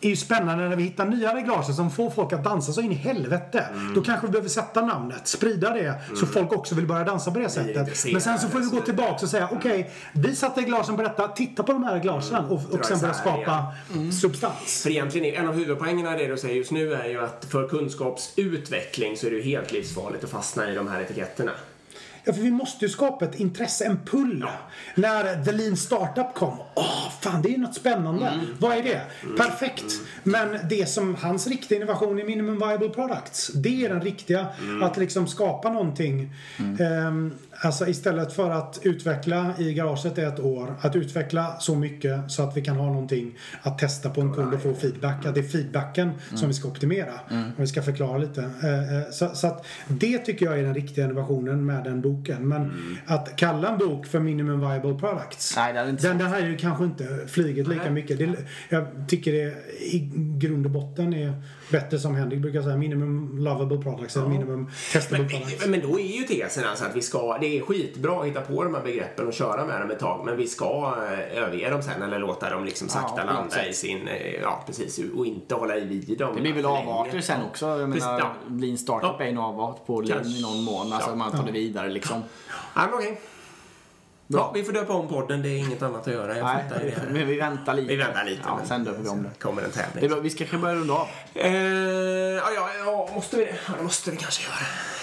är ju spännande när vi hittar nya reglager som får folk att dansa så in i helvete. Mm. Då kanske vi behöver sätta namnet, sprida det, mm. så folk också vill börja dansa på det sättet. Men sen så får vi gå tillbaka och säga, okej, okay, vi satte reglagen på detta, titta på de här reglagen mm. och, och sen börja skapa mm. substans. För egentligen, en av huvudpoängerna i det du säger just nu är ju att för kunskapsutveckling så är det ju helt livsfarligt att fastna i de här etiketterna. Ja, för vi måste ju skapa ett intresse, en pull. När The Lean Startup kom. Åh, fan det är något spännande. Mm. Vad är det? Mm. Perfekt. Men det som hans riktiga innovation är Minimum Viable Products. Det är den riktiga. Mm. Att liksom skapa någonting. Um, Alltså istället för att utveckla i garaget ett år, att utveckla så mycket så att vi kan ha någonting att testa på en kund och få feedback. Att det är feedbacken mm. som vi ska optimera. Mm. Om vi ska förklara lite. Eh, eh, så, så, att det tycker jag är den riktiga innovationen med den boken. Men mm. att kalla en bok för Minimum Viable Products. Nej, den, den har ju kanske inte flugit lika mycket. Det, jag tycker det i grund och botten är bättre som Henrik brukar säga, minimum lovable products ja. eller minimum testable men, products. Men då är ju tesen alltså att vi ska, det är skitbra att hitta på de här begreppen och köra med dem ett tag, men vi ska eh, överge dem sen eller låta dem liksom sakta ja, landa i sin, eh, ja precis, och inte hålla i vid dem. Det blir väl avarter sen också. Jag menar, ja. Lean Startup ja. är en avart på Lean i någon mån, alltså ja. man tar det vidare liksom. Ja, okej. Bra. vi får döpa om podden. Det är inget annat att göra. Jag Nej, det men vi väntar lite. Vi väntar lite. Ja, sen döper vi om det. kommer en tävling. Det är bra. Vi ska kanske börja runda av. Eh, ja, ja, ja, måste vi det? Ja, det måste vi kanske göra.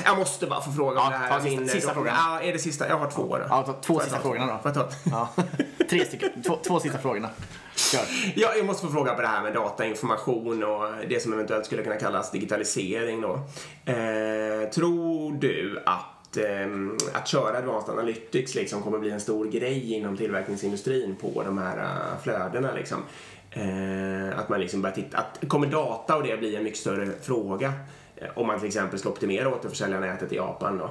Jag måste bara få fråga ja, om det här. Ta sista, sista frågan. Ja, är det sista? Jag har två då. Ja, ta två sista frågorna då. Får jag ta? Ja. *laughs* Tre stycken. Två, två sista frågorna. Kör. Ja, jag måste få fråga på det här med datainformation och det som eventuellt skulle kunna kallas digitalisering då. Eh, tror du att att, eh, att köra Advanced Analytics liksom kommer bli en stor grej inom tillverkningsindustrin på de här uh, flödena. Liksom. Eh, att man liksom börjar titta, att, kommer data och det bli en mycket större fråga eh, om man till exempel ska optimera återförsäljarnätet i Japan då,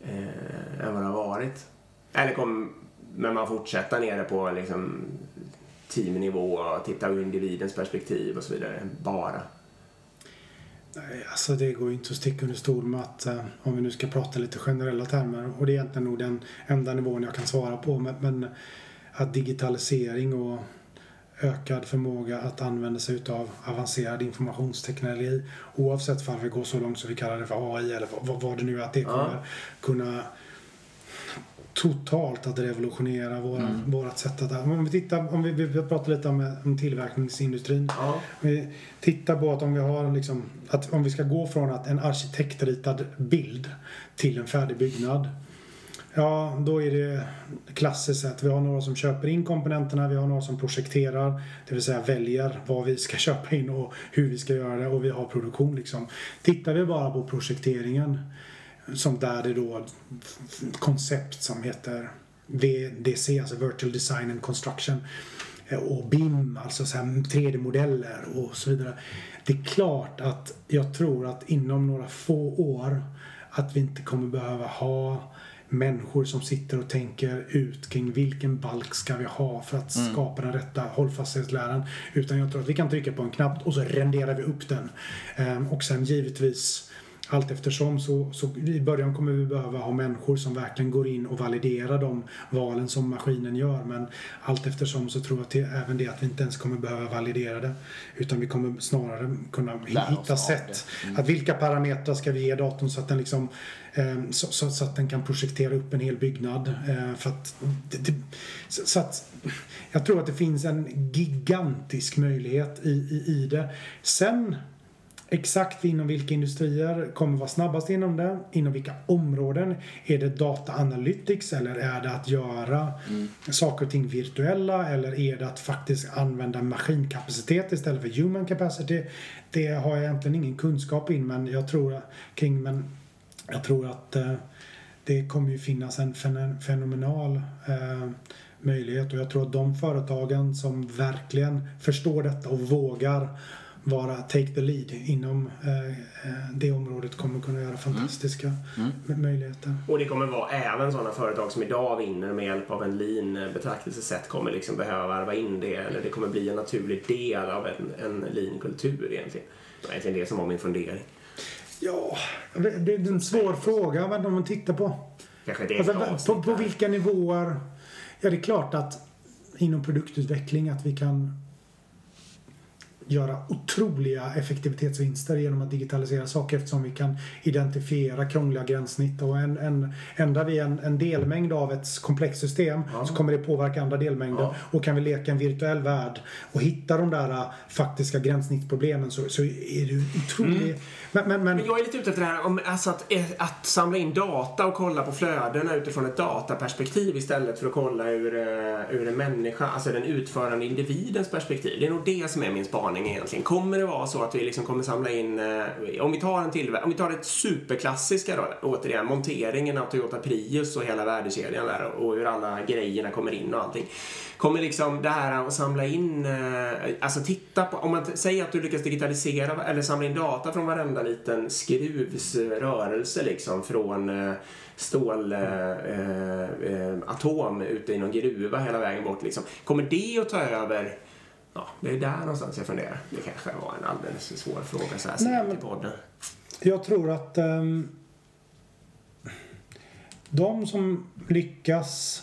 eh, än vad det har varit? Eller kommer man fortsätta nere på liksom, teamnivå och titta ur individens perspektiv och så vidare, bara? Nej, alltså det går ju inte att sticka under stol med att eh, om vi nu ska prata lite generella termer och det är egentligen nog den enda nivån jag kan svara på men, men att digitalisering och ökad förmåga att använda sig utav avancerad informationsteknologi oavsett om vi går så långt så vi kallar det för AI eller vad, vad det nu är att det kommer kunna totalt att revolutionera våra, mm. vårat sätt att... Om vi tittar, om vi, vi pratar lite om, om tillverkningsindustrin. Ja. Vi tittar på att om vi har liksom, att om vi ska gå från att en arkitektritad bild till en färdig byggnad. Ja, då är det klassiskt att vi har några som köper in komponenterna, vi har några som projekterar, det vill säga väljer vad vi ska *laughs* köpa in och hur vi ska göra det och vi har produktion liksom. Tittar vi bara på projekteringen som där det då koncept som heter VDC, alltså Virtual Design and Construction eh, och BIM, alltså 3D-modeller och så vidare. Det är klart att jag tror att inom några få år att vi inte kommer behöva ha människor som sitter och tänker ut kring vilken balk ska vi ha för att mm. skapa den rätta hållfasthetsläran. Utan jag tror att vi kan trycka på en knapp och så renderar vi upp den. Ehm, och sen givetvis allt eftersom så, så i början kommer vi behöva ha människor som verkligen går in och validerar de valen som maskinen gör. Men allt eftersom så tror jag till, även det att vi inte ens kommer behöva validera det. Utan vi kommer snarare kunna hitta sätt. Mm. Att vilka parametrar ska vi ge datorn så att den liksom eh, så, så, så, att den kan projektera upp en hel byggnad. Eh, för att, det, det, så, så, att jag tror att det finns en gigantisk möjlighet i, i, i det. Sen Exakt inom vilka industrier kommer vara snabbast inom det? Inom vilka områden? Är det data analytics eller är det att göra mm. saker och ting virtuella eller är det att faktiskt använda maskinkapacitet istället för human capacity? Det har jag egentligen ingen kunskap in men jag tror kring men jag tror att eh, det kommer ju finnas en fenomenal eh, möjlighet och jag tror att de företagen som verkligen förstår detta och vågar vara take the lead inom eh, eh, det området kommer kunna göra fantastiska mm. Mm. möjligheter. Och det kommer vara även sådana företag som idag vinner med hjälp av en lean betraktelsesätt kommer liksom behöva varva in det eller det kommer bli en naturlig del av en, en lean-kultur egentligen. Det var egentligen det som var min fundering. Ja, det är en svår fråga om man tittar på. Kanske det är alltså, på, på vilka nivåer. Ja, det är klart att inom produktutveckling att vi kan göra otroliga effektivitetsvinster genom att digitalisera saker eftersom vi kan identifiera krångliga gränssnitt och en, en, ändrar vi en, en delmängd av ett komplext system ja. så kommer det påverka andra delmängder ja. och kan vi leka en virtuell värld och hitta de där uh, faktiska gränssnittsproblemen så, så är det otroligt mm. men, men, men, men, jag är lite ute efter det här om, alltså att, eh, att samla in data och kolla på flödena utifrån ett dataperspektiv istället för att kolla ur, uh, ur en människa, alltså den utförande individens perspektiv. Det är nog det som är min spaning egentligen. Kommer det vara så att vi liksom kommer samla in, eh, om vi tar en till, om vi tar det superklassiska då, återigen, monteringen av Toyota Prius och hela värdekedjan där och hur alla grejerna kommer in och allting. Kommer liksom det här att samla in, eh, alltså titta på, om man säger att du lyckas digitalisera eller samla in data från varenda liten skruvsrörelse eh, liksom från eh, stålatom eh, ute i någon gruva hela vägen bort liksom. Kommer det att ta över Ja, det är där någonstans jag funderar. Det kanske var en alldeles svår fråga så här Nej, men, podden. Jag tror att um, de som lyckas...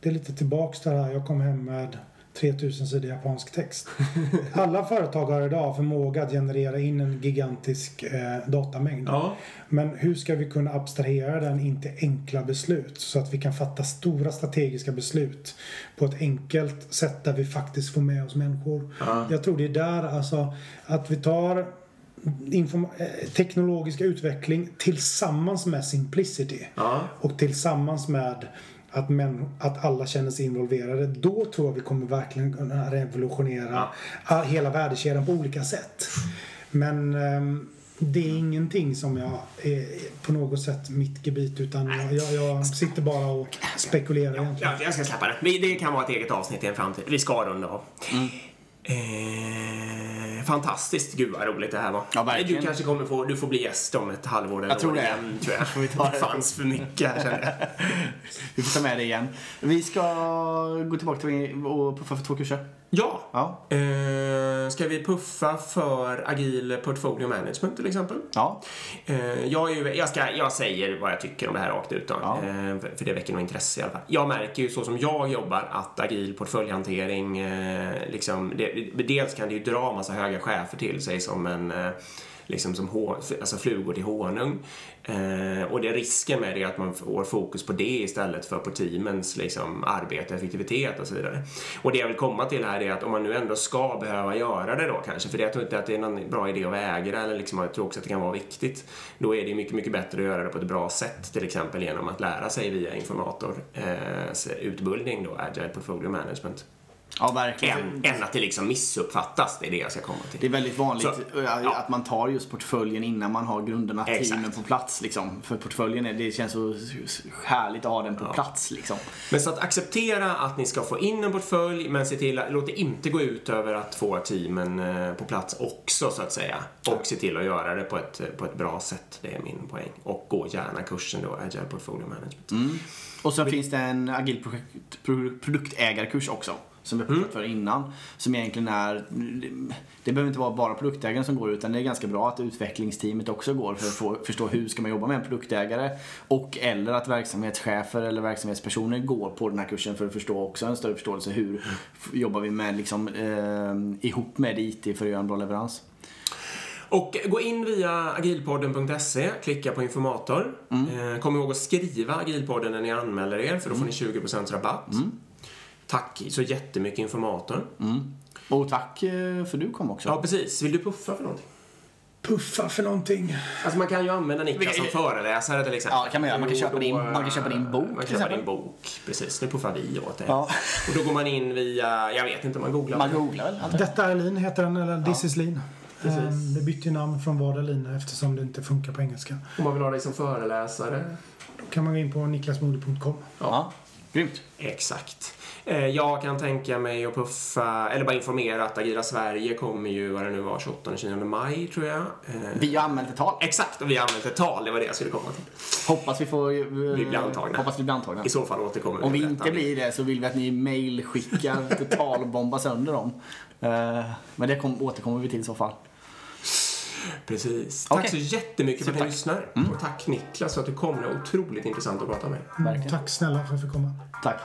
Det är lite tillbaks till det här. Jag kom hem med 3000 sidor japansk text. *laughs* Alla företag har idag förmåga att generera in en gigantisk eh, datamängd. Ja. Men hur ska vi kunna abstrahera den in till enkla beslut så att vi kan fatta stora strategiska beslut på ett enkelt sätt där vi faktiskt får med oss människor. Ja. Jag tror det är där alltså att vi tar eh, teknologisk utveckling tillsammans med simplicity ja. och tillsammans med att, män, att alla känner sig involverade. Då tror jag vi kommer verkligen kunna revolutionera ja. hela värdekedjan på olika sätt. Men um, det är ingenting som jag är på något sätt mitt gebit utan jag, jag, jag sitter bara och spekulerar ja, egentligen. Ja, jag ska släppa det. Det kan vara ett eget avsnitt i en framtid. Vi ska runda av. Mm. Eh, fantastiskt. Gud vad roligt det här var. Ja. Du kanske kommer få, du får bli gäst om ett halvår eller Jag tror det. Igen, tror jag. vi tar det. fanns för mycket här känner jag. *laughs* vi får ta med det igen. Vi ska gå tillbaka till och puffa för två kurser. Ja. ja. Eh, ska vi puffa för agil portfolio management till exempel? Ja. Eh, jag, är, jag, ska, jag säger vad jag tycker om det här rakt ut då, ja. eh, för det väcker nog intresse i alla fall. Jag märker ju så som jag jobbar att agil portföljhantering, eh, liksom, det, dels kan det ju dra massa höga chefer till sig som en eh, liksom som alltså flugor till honung. Eh, och det risken med det är att man får fokus på det istället för på teamens liksom, arbete, effektivitet och så vidare. Och det jag vill komma till här är att om man nu ändå ska behöva göra det då kanske, för jag tror inte att det är någon bra idé att vägra eller liksom, jag tror också att det kan vara viktigt. Då är det mycket, mycket bättre att göra det på ett bra sätt, till exempel genom att lära sig via informator, eh, utbildning då, Agile Portfolio Management. Ja, verkligen. Än, än, att det liksom missuppfattas. Det är det jag ska komma till. Det är väldigt vanligt så, ja. att man tar just portföljen innan man har grunderna, Exakt. teamen på plats. Liksom. För portföljen, är, det känns så härligt att ha den på ja. plats. Liksom. Men så att acceptera att ni ska få in en portfölj, men se till att, låt det inte gå ut över att få teamen eh, på plats också, så att säga. Och se till att göra det på ett, på ett bra sätt. Det är min poäng. Och gå gärna kursen då, Agile Portfolio Management. Mm. Och så finns det en agil produktägarkurs också som vi har pratat mm. för innan. Som egentligen är, det behöver inte vara bara produktägaren som går utan det är ganska bra att utvecklingsteamet också går för att få, förstå hur ska man jobba med en produktägare. Och eller att verksamhetschefer eller verksamhetspersoner går på den här kursen för att förstå också en större förståelse hur mm. jobbar vi med liksom, eh, ihop med IT för att göra en bra leverans. Och gå in via agilpodden.se, klicka på informator. Mm. Eh, kom ihåg att skriva agilpodden när ni anmäler er för då får ni 20% rabatt. Mm. Tack så jättemycket informator. Mm. Och tack eh, för du kom också. Ja, precis. Vill du puffa för någonting? Puffa för någonting? Alltså man kan ju använda Niklas som föreläsare till exempel. Ja, kan man göra. Man kan köpa, din, man kan köpa din bok Man kan köpa din bok, precis. Nu puffar vi åt det. Ja. Och då går man in via, jag vet inte om man googlar. Man googlar väl? Detta är Lean heter den, eller This is Lean. Precis. Ehm, det bytte ju namn från Lean eftersom det inte funkar på engelska. Om man vill ha dig som föreläsare? Då kan man gå in på niklasmode.com. Ja. ja, grymt. Exakt. Eh, jag kan tänka mig att puffa, eller bara informera att Agila Sverige kommer ju, vad det nu var, 28-29 maj tror jag. Eh, vi har anmält ett tal. Exakt, och vi har anmält ett tal. Det var det jag skulle komma till. Hoppas vi får... Uh, vi blir antagna. Hoppas vi blir antagna. I så fall återkommer vi. Om vi inte blir det så vill vi att ni mailskickar totalbomba *laughs* sönder dem. Men det kom, återkommer vi till i så fall. Precis. Tack okay. så jättemycket för att ni lyssnar. Mm. Och tack Niklas för att du kom. Det var otroligt intressant att prata med. Mm, tack snälla för att jag fick komma. Tack.